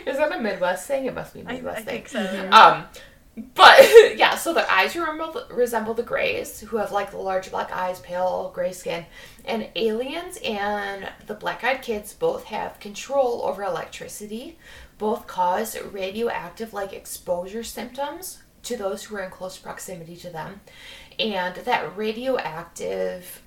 Speaker 2: Is that a Midwest thing? It must be a
Speaker 4: I,
Speaker 2: Midwest
Speaker 4: I
Speaker 2: thing.
Speaker 4: think so.
Speaker 2: Um, but yeah, so their eyes resemble, resemble the Greys, who have like the large black eyes, pale gray skin. And aliens and the black eyed kids both have control over electricity, both cause radioactive like exposure symptoms to those who are in close proximity to them. And that radioactive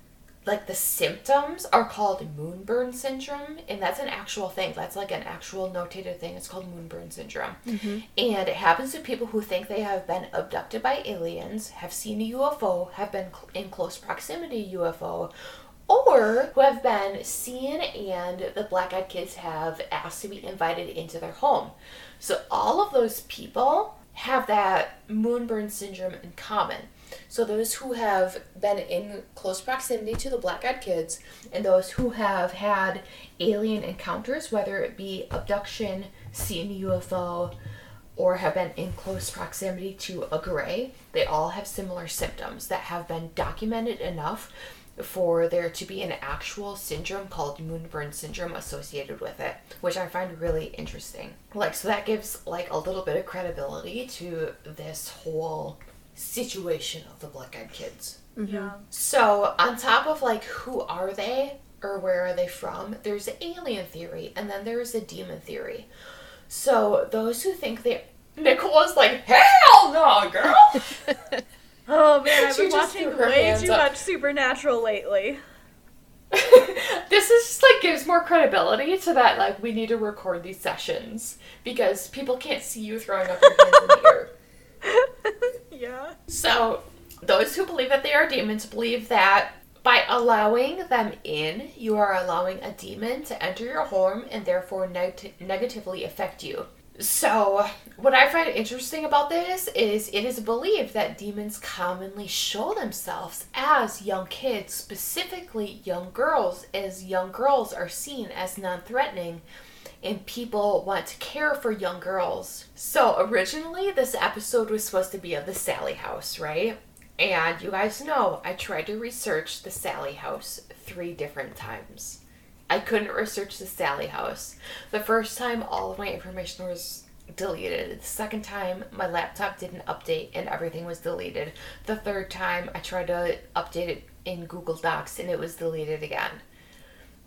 Speaker 2: like the symptoms are called moonburn syndrome and that's an actual thing. That's like an actual notated thing. It's called moonburn syndrome. Mm-hmm. And it happens to people who think they have been abducted by aliens have seen a ufo have been in close proximity to ufo or who have been seen and the black-eyed kids have asked to be invited into their home. So all of those people have that moonburn syndrome in common. So those who have been in close proximity to the black-eyed kids and those who have had alien encounters, whether it be abduction, seen a UFO, or have been in close proximity to a gray, they all have similar symptoms that have been documented enough for there to be an actual syndrome called Moonburn syndrome associated with it, which I find really interesting. Like, so that gives like a little bit of credibility to this whole situation of the black eyed kids. Mm-hmm.
Speaker 4: Yeah.
Speaker 2: So, on top of like who are they or where are they from, there's the alien theory and then there's the demon theory. So, those who think they Nicola's like, hell no, girl!
Speaker 4: Oh man, I've been watching way too
Speaker 2: up.
Speaker 4: much Supernatural lately.
Speaker 2: this is just like gives more credibility to that like we need to record these sessions because people can't see you throwing up your hands in the air.
Speaker 4: Yeah.
Speaker 2: So, those who believe that they are demons believe that by allowing them in, you are allowing a demon to enter your home and therefore neg- negatively affect you. So, what I find interesting about this is it is believed that demons commonly show themselves as young kids, specifically young girls, as young girls are seen as non threatening and people want to care for young girls. So, originally, this episode was supposed to be of the Sally house, right? And you guys know I tried to research the Sally house three different times. I couldn't research the Sally house. The first time, all of my information was deleted. The second time, my laptop didn't update and everything was deleted. The third time, I tried to update it in Google Docs and it was deleted again.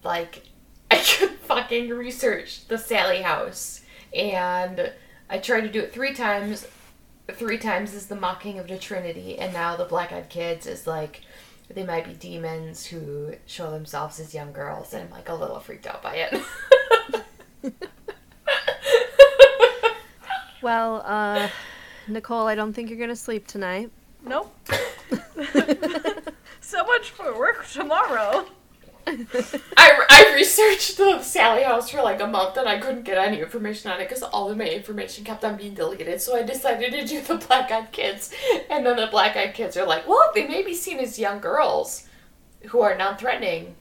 Speaker 2: Like, I could fucking research the Sally house. And I tried to do it three times. Three times is the mocking of the Trinity, and now the Black Eyed Kids is like they might be demons who show themselves as young girls, and I'm like a little freaked out by it.
Speaker 3: Well, uh, Nicole, I don't think you're gonna sleep tonight.
Speaker 4: Nope. so much for work tomorrow.
Speaker 2: I, I researched the Sally house for like a month and I couldn't get any information on it because all of my information kept on being deleted. So I decided to do the Black Eyed Kids. And then the Black Eyed Kids are like, well, they may be seen as young girls who are non threatening.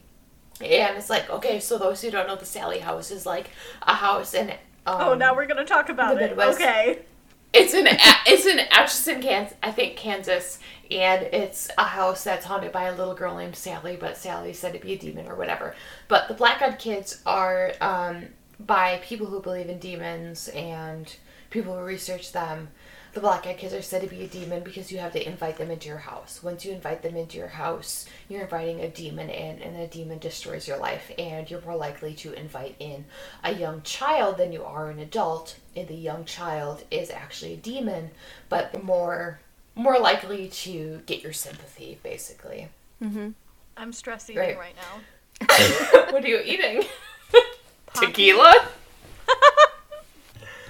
Speaker 2: And it's like, okay, so those who don't know, the Sally house is like a house in. Um,
Speaker 4: oh, now we're gonna talk about it.
Speaker 2: Midwest.
Speaker 4: Okay.
Speaker 2: It's in it's in Atchison, Kansas. I think Kansas, and it's a house that's haunted by a little girl named Sally. But Sally's said to be a demon or whatever. But the Black Eyed Kids are um, by people who believe in demons and people who research them. The Black Eyed Kids are said to be a demon because you have to invite them into your house. Once you invite them into your house, you're inviting a demon in, and a demon destroys your life. And you're more likely to invite in a young child than you are an adult. And the young child is actually a demon, but more more likely to get your sympathy, basically. Mm-hmm.
Speaker 4: I'm stress eating
Speaker 2: Right.
Speaker 4: right, now.
Speaker 2: what are you eating?
Speaker 4: Pocky.
Speaker 2: Tequila?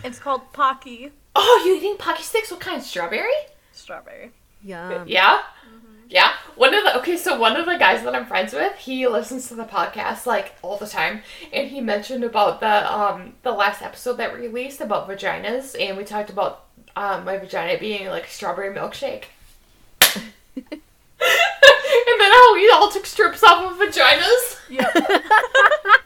Speaker 4: It's called Pocky
Speaker 2: Oh, you eating Pocky Sticks? What kind? Strawberry?
Speaker 4: strawberry.
Speaker 3: Yum.
Speaker 2: Uh, yeah. Mm-hmm. Yeah. One of the okay, so one of the guys that I'm friends with, he listens to the podcast like all the time, and he mentioned about the um the last episode that released about vaginas, and we talked about um my vagina being like a strawberry milkshake. and then how we all took strips off of vaginas.
Speaker 4: Yep.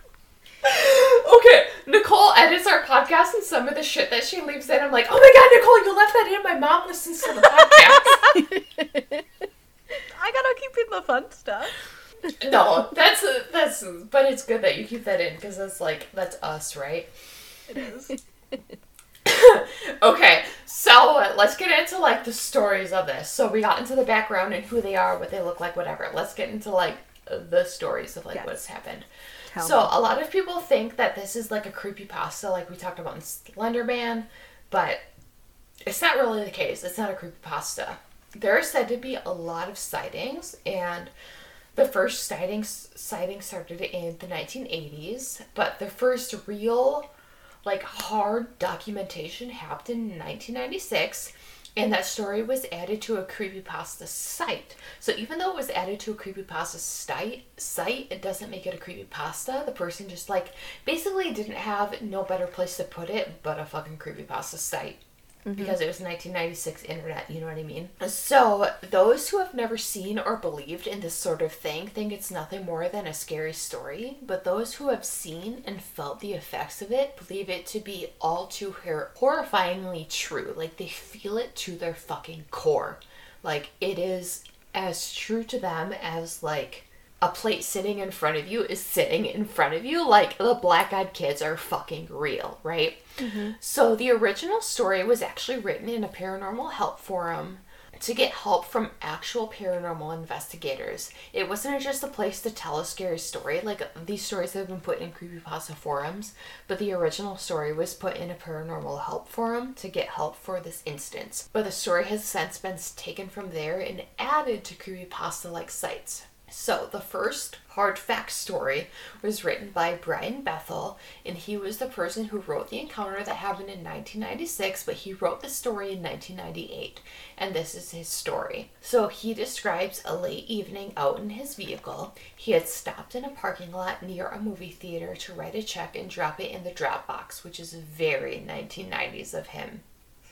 Speaker 2: Okay, Nicole edits our podcast, and some of the shit that she leaves in, I'm like, oh my god, Nicole, you left that in. My mom listens to the podcast.
Speaker 4: I gotta keep in the fun stuff.
Speaker 2: No, that's that's, but it's good that you keep that in because that's like that's us, right?
Speaker 4: It is.
Speaker 2: Okay, so let's get into like the stories of this. So we got into the background and who they are, what they look like, whatever. Let's get into like the stories of like
Speaker 3: Yes.
Speaker 2: what's happened.
Speaker 3: Tell
Speaker 2: so
Speaker 3: me.
Speaker 2: a lot of people think that this is like a creepy pasta, like we talked about in Slender Man, but it's not really the case. It's not a creepy pasta. There are said to be a lot of sightings, and the first sightings sighting started in the 1980s, but the first real like hard documentation happened in 1996 and that story was added to a creepypasta site. So even though it was added to a creepypasta site, site, it doesn't make it a creepypasta. The person just like basically didn't have no better place to put it but a fucking creepypasta site. Because it was 1996 internet, you know what I mean? So, those who have never seen or believed in this sort of thing think it's nothing more than a scary story, but those who have seen and felt the effects of it believe it to be all too hor- horrifyingly true. Like, they feel it to their fucking core. Like, it is as true to them as, like, a plate sitting in front of you is sitting in front of you. Like, the black eyed kids are fucking real, right? Mm-hmm. So the original story was actually written in a paranormal help forum to get help from actual paranormal investigators. It wasn't just a place to tell a scary story. Like these stories have been put in creepypasta forums, but the original story was put in a paranormal help forum to get help for this instance. But the story has since been taken from there and added to creepypasta like sites. So, the first hard fact story was written by Brian Bethel, and he was the person who wrote the encounter that happened in 1996, but he wrote the story in 1998, and this is his story. So, he describes a late evening out in his vehicle. He had stopped in a parking lot near a movie theater to write a check and drop it in the drop box, which is very 1990s of him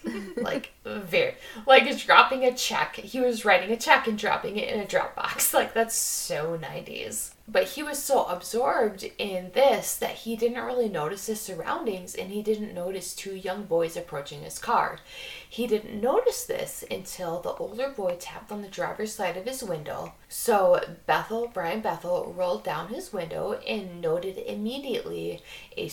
Speaker 2: like very like dropping a check. He was writing a check and dropping it in a dropbox. Like that's so 90s but he was so absorbed in this that he didn't really notice his surroundings and he didn't notice two young boys approaching his car. He didn't notice this until the older boy tapped on the driver's side of his window. So bethel brian bethel rolled down his window and noted immediately a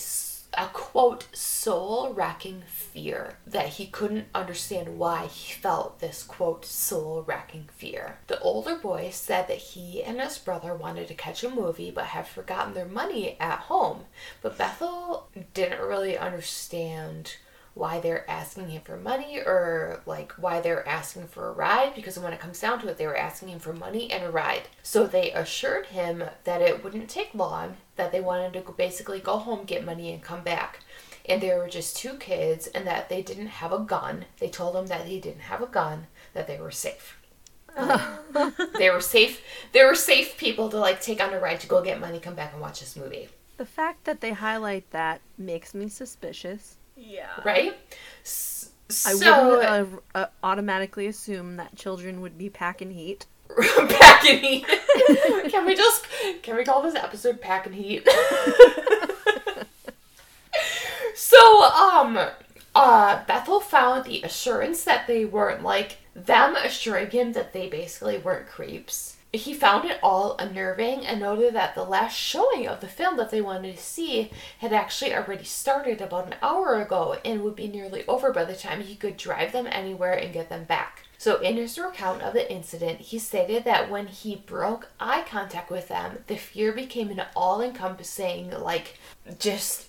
Speaker 2: a quote soul wracking fear that he couldn't understand why he felt this quote soul wracking fear. The older boy said that he and his brother wanted to catch a movie but had forgotten their money at home. But Bethel didn't really understand why they're asking him for money or like why they're asking for a ride because when it comes down to it they were asking him for money and a ride. So they assured him that it wouldn't take long that they wanted to basically go home get money and come back. And there were just two kids and that they didn't have a gun. They told him that he didn't have a gun that they were safe. They were safe they were safe people to like take on a ride to go get money come back and watch this movie.
Speaker 3: The fact that they highlight that makes me suspicious.
Speaker 4: Yeah.
Speaker 2: right S-
Speaker 3: I
Speaker 2: so
Speaker 3: wouldn't uh, uh, automatically assume that children would be packing heat.
Speaker 2: pack and heat. can we just can we call this episode pack and heat? so um uh Bethel found the assurance that they weren't like them assuring him that they basically weren't creeps. He found it all unnerving and noted that the last showing of the film that they wanted to see had actually already started about an hour ago and would be nearly over by the time he could drive them anywhere and get them back. So, in his recount of the incident, he stated that when he broke eye contact with them, the fear became an all encompassing, like, just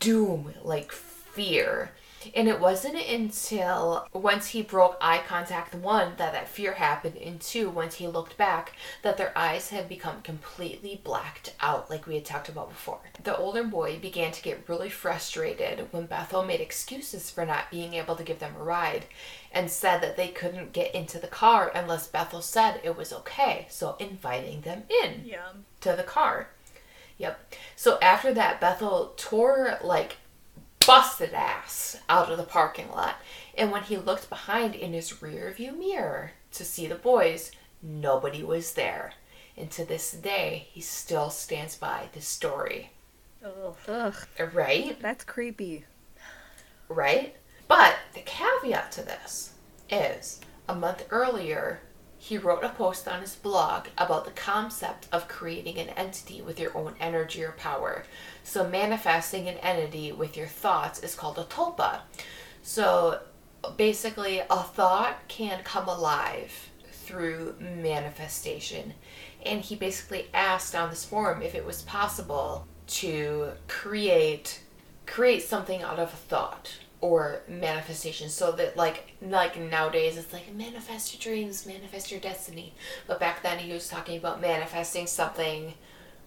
Speaker 2: doom, like fear. And it wasn't until once he broke eye contact, one, that that fear happened, and two, once he looked back, that their eyes had become completely blacked out, like we had talked about before. The older boy began to get really frustrated when Bethel made excuses for not being able to give them a ride and said that they couldn't get into the car unless Bethel said it was okay, so inviting them in
Speaker 4: Yeah.
Speaker 2: to the car. Yep. So after that, Bethel tore like busted ass out of the parking lot. And when he looked behind in his rear view mirror to see the boys, nobody was there. And to this day, he still stands by this story.
Speaker 4: Ugh,
Speaker 2: Right?
Speaker 3: that's creepy.
Speaker 2: right? But the caveat to this is a month earlier, he wrote a post on his blog about the concept of creating an entity with your own energy or power. So, manifesting an entity with your thoughts is called a tulpa. So, basically, a thought can come alive through manifestation. And he basically asked on this forum if it was possible to create create something out of a thought or manifestation so that like like nowadays it's like manifest your dreams manifest your destiny. But back then he was talking about manifesting something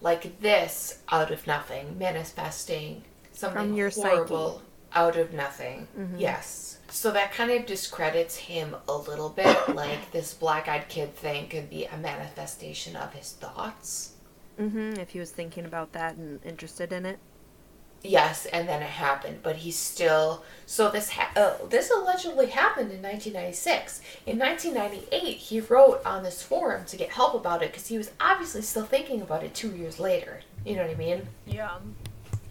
Speaker 2: like this out of nothing. Manifesting something
Speaker 3: From your psyche. Mm-hmm.
Speaker 2: horrible out of nothing. Yes. So that kind of discredits him a little bit. Like this black-eyed kid thing could be a manifestation of his thoughts.
Speaker 3: Hmm If he was thinking about that and interested in it.
Speaker 2: Yes, and then it happened, but he's still. So this ha- uh, this allegedly happened in 1996. In 1998, he wrote on this forum to get help about it because he was obviously still thinking about it two years later. You know what I mean?
Speaker 4: Yeah.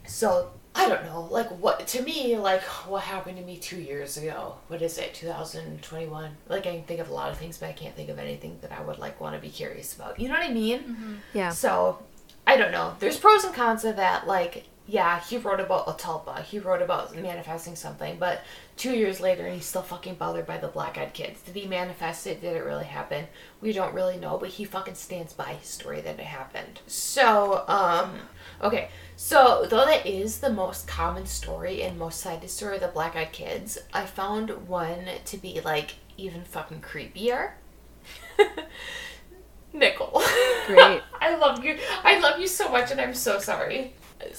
Speaker 2: So I don't know, like what to me, like what happened to me two years ago. What is it, 2021? Like I can think of a lot of things, but I can't think of anything that I would like want to be curious about. You know what I mean?
Speaker 3: Yeah.
Speaker 2: So, I don't know. There's pros and cons of that. Like, yeah, he wrote about a tulpa. He wrote about manifesting something, but two years later, and he's still fucking bothered by the black-eyed kids. Did he manifest it? Did it really happen? We don't really know, but he fucking stands by his story that it happened. So, um, okay. So, though that is the most common story and most cited story of the black-eyed kids, I found one to be like even fucking creepier. Nickel.
Speaker 3: Great.
Speaker 2: I love you. I love you so much, and I'm so sorry.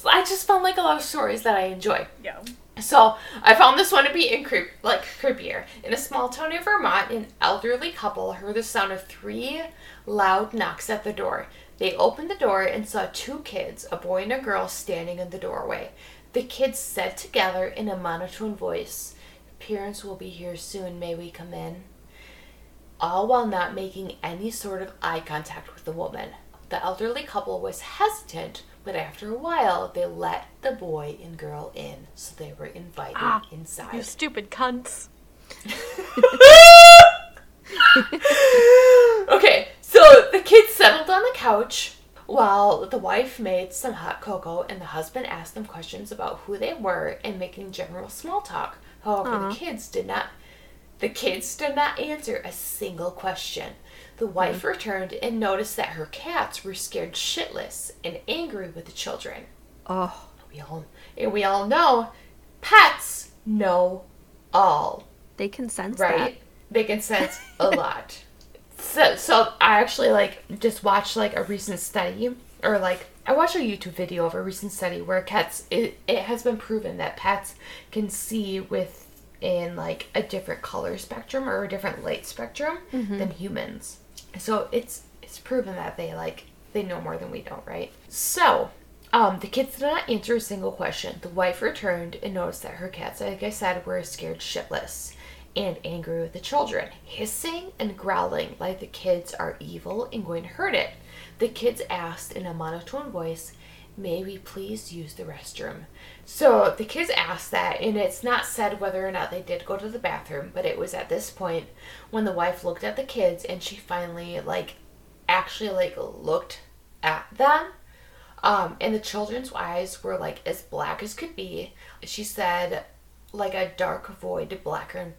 Speaker 2: I just found like a lot of stories that I enjoy.
Speaker 4: Yeah.
Speaker 2: So I found this one to be in creep, like creepier. In a small town in Vermont, an elderly couple heard the sound of three loud knocks at the door. They opened the door and saw two kids, a boy and a girl, standing in the doorway. The kids said together in a monotone voice, "Parents will be here soon. May we come in?" All while not making any sort of eye contact with the woman. The elderly couple was hesitant, but after a while, they let the boy and girl in, so they were invited
Speaker 4: Ah,
Speaker 2: inside.
Speaker 4: You stupid cunts.
Speaker 2: okay, so the kids settled on the couch while the wife made some hot cocoa and the husband asked them questions about who they were and making general small talk. However, the kids did not the kids did not answer a single question. The hmm. wife returned and noticed that her cats were scared shitless and angry with the children.
Speaker 3: Oh,
Speaker 2: We all and we all know pets know all
Speaker 3: they can sense
Speaker 2: right? They can sense a lot. So, so I actually like just watched like a recent study, or like I watched a YouTube video of a recent study where cats. It it has been proven that pets can see within like a different color spectrum or a different light spectrum mm-hmm. than humans. So it's it's proven that they like they know more than we don't, right? So um, the kids did not answer a single question. The wife returned and noticed that her cats, like I said, were scared shitless and angry with the children, hissing and growling like the kids are evil and going to hurt it. The kids asked in a monotone voice, May we please use the restroom? So the kids asked that, and it's not said whether or not they did go to the bathroom, but it was at this point when the wife looked at the kids and she finally, like, actually, like, looked at them um, and the children's eyes were like as black as could be. She said, like a dark void, blacker and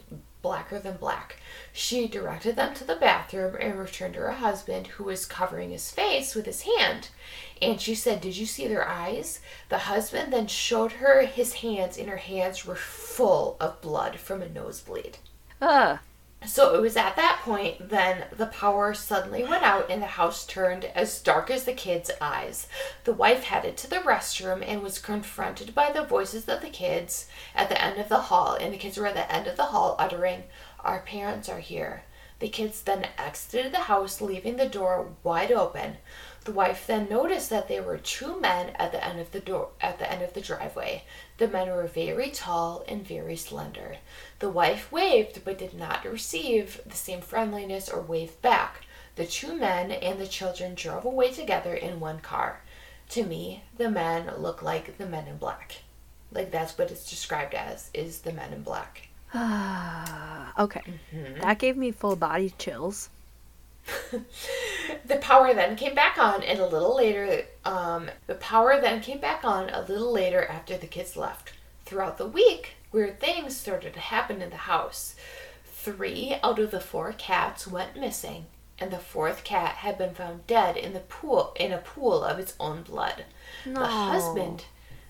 Speaker 2: blacker than black. She directed them to the bathroom and returned to her husband, who was covering his face with his hand. And she said, Did you see their eyes? The husband then showed her his hands, and her hands were full of blood from a nosebleed.
Speaker 3: Ugh.
Speaker 2: So it was at that point then the power suddenly went out and the house turned as dark as the kids' eyes. The wife headed to the restroom and was confronted by the voices of the kids at the end of the hall, and the kids were at the end of the hall uttering, Our parents are here. The kids then exited the house, leaving the door wide open. The wife then noticed that there were two men at the end of the door at the end of the driveway. The men were very tall and very slender. The wife waved but did not receive the same friendliness or wave back. The two men and the children drove away together in one car. To me, the men look like the men in black. Like that's what it's described as is the men in black.
Speaker 3: Ah, okay.
Speaker 2: Mm-hmm.
Speaker 3: That gave me full body chills.
Speaker 2: The power then came back on, and a little later, um, the power then came back on a little later after the kids left. Throughout the week, weird things started to happen in the house. Three out of the four cats went missing, and the fourth cat had been found dead in the pool in a pool of its own blood. The husband,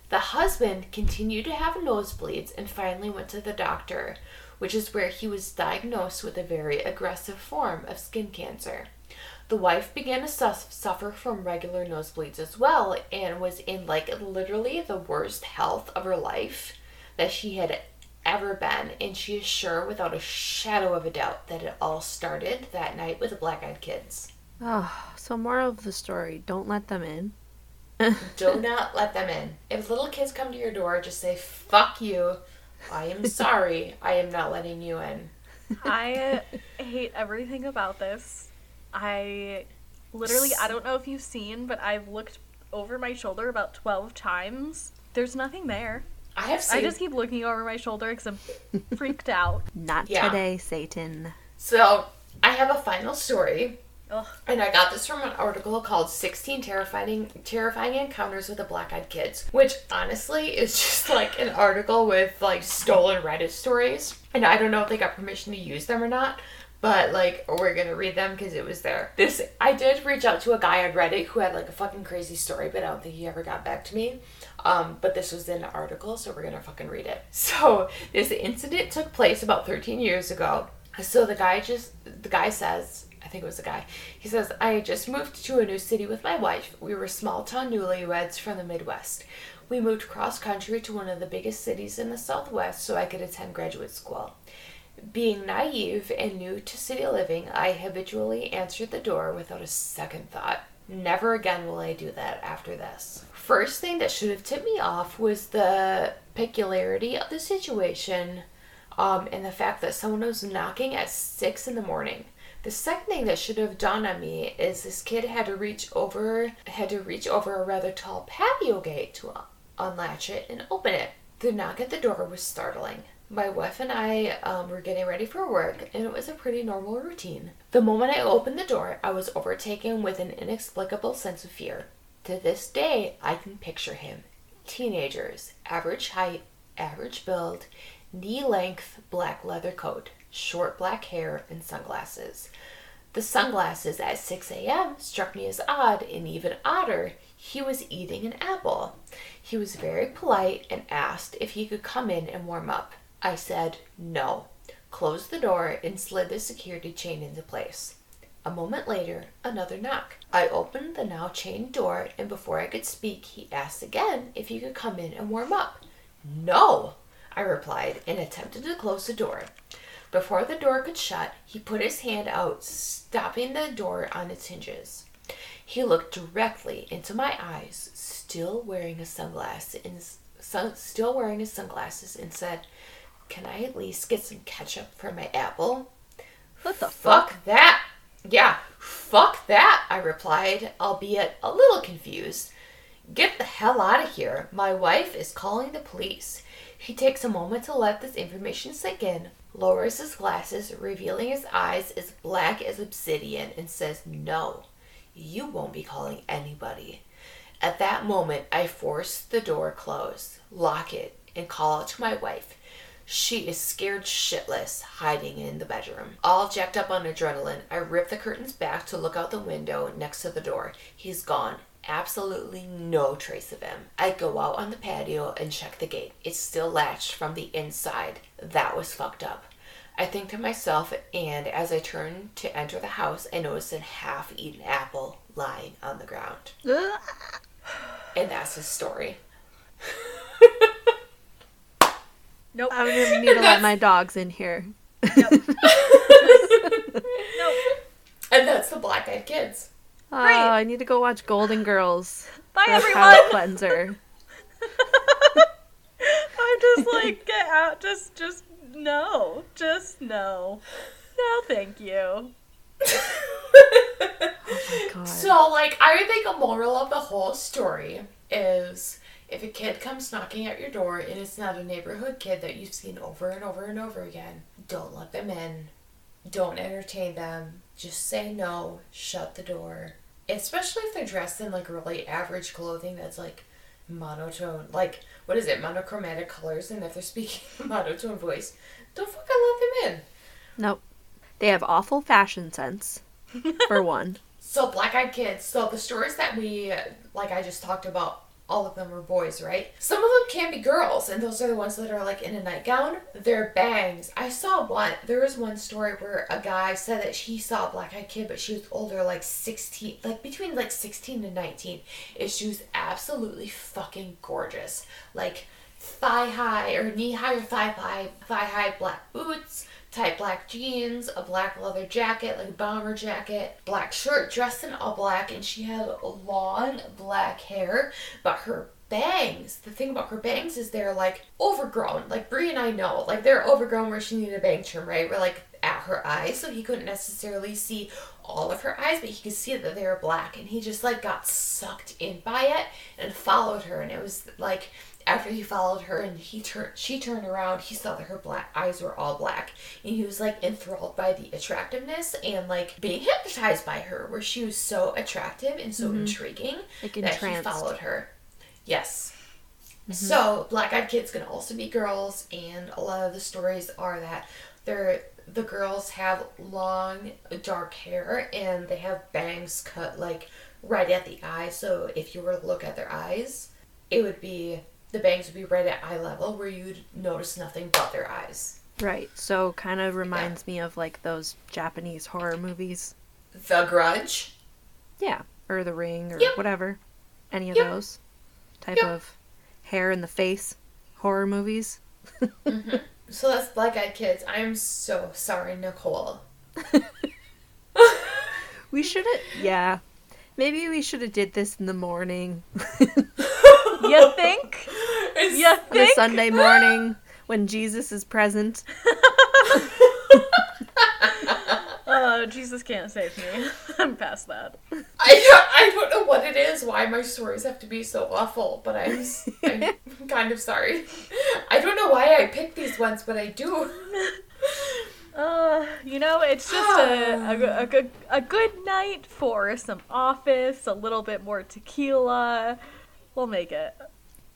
Speaker 2: the husband continued to have nosebleeds and finally went to the doctor, which is where he was diagnosed with a very aggressive form of skin cancer. The wife began to sus- suffer from regular nosebleeds as well and was in like literally the worst health of her life that she had ever been. And she is sure without a shadow of a doubt that it all started that night with the black eyed kids.
Speaker 3: Oh, so moral of the story: don't let them in.
Speaker 2: Do not let them in. If little kids come to your door, just say, fuck you. I am sorry. I am not letting you in.
Speaker 4: I hate everything about this. I literally, I don't know if you've seen, but I've looked over my shoulder about 12 times. There's nothing there.
Speaker 2: I have seen.
Speaker 4: I just keep looking over my shoulder because I'm freaked out.
Speaker 3: Not
Speaker 2: Yeah.
Speaker 3: today, Satan.
Speaker 2: So, I have a final story.
Speaker 4: Ugh.
Speaker 2: And I got this from an article called 16 Terrifying Terrifying Encounters with the Black-Eyed Kids, which honestly is just like an article with like stolen Reddit stories. And I don't know if they got permission to use them or not, but like we're to read them cuz it was there. This I did reach out to a guy on Reddit who had like a fucking crazy story, but I don't think he ever got back to me. Um, but this was in an article, so we're gonna fucking read it. So this incident took place about 13 years ago. So the guy just the guy says I think it was a guy. He says, I just moved to a new city with my wife. We were small town newlyweds from the Midwest. We moved cross country to one of the biggest cities in the Southwest so I could attend graduate school. Being naive and new to city living, I habitually answered the door without a second thought. Never again will I do that after this. First thing that should have tipped me off was the peculiarity of the situation um, and the fact that someone was knocking at 6 in the morning. The second thing that should have dawned on me is this kid had to reach over had to reach over a rather tall patio gate to unlatch it and open it. The knock at the door was startling. My wife and I um, were getting ready for work, and it was a pretty normal routine. The moment I opened the door, I was overtaken with an inexplicable sense of fear. To this day, I can picture him. Teenagers, average height, average build, knee length black leather coat, short black hair, and sunglasses. The sunglasses at 6 a.m. struck me as odd, and even odder, he was eating an apple. He was very polite and asked if he could come in and warm up. I said no, closed the door, and slid the security chain into place. A moment later, another knock. I opened the now chained door, and before I could speak, he asked again if he could come in and warm up. No, I replied, and attempted to close the door. Before the door could shut, he put his hand out, stopping the door on its hinges. He looked directly into my eyes, still wearing a sunglass and sun, still wearing his sunglasses, and said, "Can I at least get some ketchup for my apple?"
Speaker 3: What the
Speaker 2: Fuck
Speaker 3: fuck?
Speaker 2: that! Yeah, fuck that, I replied, albeit a little confused. Get the hell out of here. My wife is calling the police. He takes a moment to let this information sink in, lowers his glasses, revealing his eyes as black as obsidian, and says, No, you won't be calling anybody. At that moment, I force the door closed, lock it, and call out to my wife. She is scared shitless, hiding in the bedroom. All jacked up on adrenaline, I rip the curtains back to look out the window next to the door. He's gone. Absolutely no trace of him. I go out on the patio and check the gate. It's still latched from the inside. That was fucked up. I think to myself, and as I turn to enter the house, I notice a half eaten apple lying on the ground. And that's his story.
Speaker 4: Nope.
Speaker 3: I'm gonna need to let my dogs in here.
Speaker 4: nope.
Speaker 2: And that's the Black Eyed Kids.
Speaker 3: Oh,
Speaker 4: Great.
Speaker 3: I need to go watch Golden Girls.
Speaker 4: Bye,
Speaker 3: for a palate
Speaker 4: everyone.
Speaker 3: cleanser.
Speaker 4: I'm just like, get out. Just, just no. Just no. No, thank you.
Speaker 3: Oh God.
Speaker 2: So, like, I think a moral of the whole story is if a kid comes knocking at your door and it's not a neighborhood kid that you've seen over and over and over again, don't let them in. Don't entertain them. Just say no. Shut the door. Especially if they're dressed in like really average clothing that's like monotone, like what is it, monochromatic colors, and if they're speaking a monotone voice, don't fucking let them in.
Speaker 3: Nope. They have awful fashion sense, for one.
Speaker 2: So Black Eyed Kids. So the stories that we, like I just talked about, all of them were boys, right? Some of them can be girls, and those are the ones that are like in a nightgown. They're bangs. I saw one. There was one story where a guy said that he saw a Black Eyed Kid, but she was older, like sixteen, like between like sixteen and nineteen. And she was absolutely fucking gorgeous, like thigh high or knee high or thigh high, thigh high black boots tight black jeans, a black leather jacket, like bomber jacket, black shirt, dressed in all black, and she had long black hair, but her bangs, the thing about her bangs is they're like overgrown. Like Bree and I know, like they're overgrown where she needed a bang trim, right? We're like at her eyes, so he couldn't necessarily see all of her eyes, but he could see that they were black, and he just like got sucked in by it and followed her, and it was like after he followed her and he turned she turned around he saw that her black eyes were all black. And he was like enthralled by the attractiveness and like being hypnotized by her where she was so attractive and so mm-hmm. intriguing
Speaker 3: Like
Speaker 2: that he followed her. Yes. Mm-hmm. So black eyed kids can also be girls and a lot of the stories are that they're the girls have long dark hair and they have bangs cut like right at the eye. So if you were to look at their eyes it would be the bangs would be right at eye level where you'd notice nothing but their eyes
Speaker 3: Right. So kind of reminds me of like those Japanese horror movies.
Speaker 2: The Grudge.
Speaker 3: Yeah, or The Ring, or
Speaker 2: Yep.
Speaker 3: whatever. Any of
Speaker 2: Yep.
Speaker 3: those type
Speaker 2: Yep.
Speaker 3: of hair in the face horror movies. Mm-hmm.
Speaker 2: So that's Black Eyed Kids. I am so sorry, Nicole.
Speaker 3: We should have, yeah. Maybe we should have did this in the morning,
Speaker 4: You think?
Speaker 2: It's-
Speaker 4: You
Speaker 3: on a
Speaker 4: think?
Speaker 3: Sunday morning when Jesus is present.
Speaker 4: Oh, Jesus can't save me. I'm past that.
Speaker 2: I don't, I don't know what it is, why my stories have to be so awful, but I'm, s- I'm kind of sorry. I don't know why I pick these ones, but I do.
Speaker 4: Uh, you know, it's just a, a, go- a good a good night for some office, a little bit more tequila. We'll make it.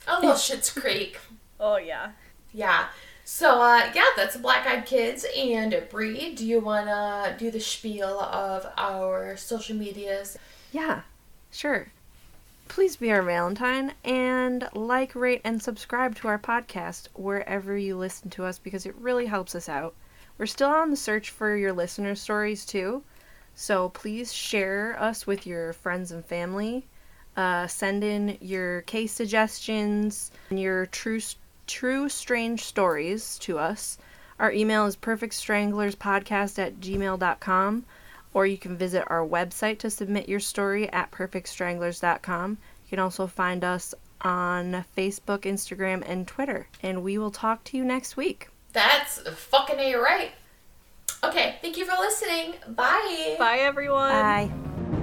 Speaker 2: Oh, well, Shit's Creek.
Speaker 4: Oh yeah.
Speaker 2: Yeah. So, uh, yeah, that's Black Eyed Kids. And Bree, do you want to do the spiel of our social medias?
Speaker 3: Yeah, sure. Please be our Valentine and like, rate, and subscribe to our podcast wherever you listen to us because it really helps us out. We're still on the search for your listener stories too, so please share us with your friends and family. Uh, send in your case suggestions and your true true strange stories to us. Our email is perfectstranglerspodcast at gmail.com or you can visit our website to submit your story at perfectstranglers.com. You can also find us on Facebook, Instagram, and Twitter. And we will talk to you next week.
Speaker 2: That's fucking A right. Okay, thank you for listening. Bye.
Speaker 4: Bye everyone.
Speaker 3: Bye.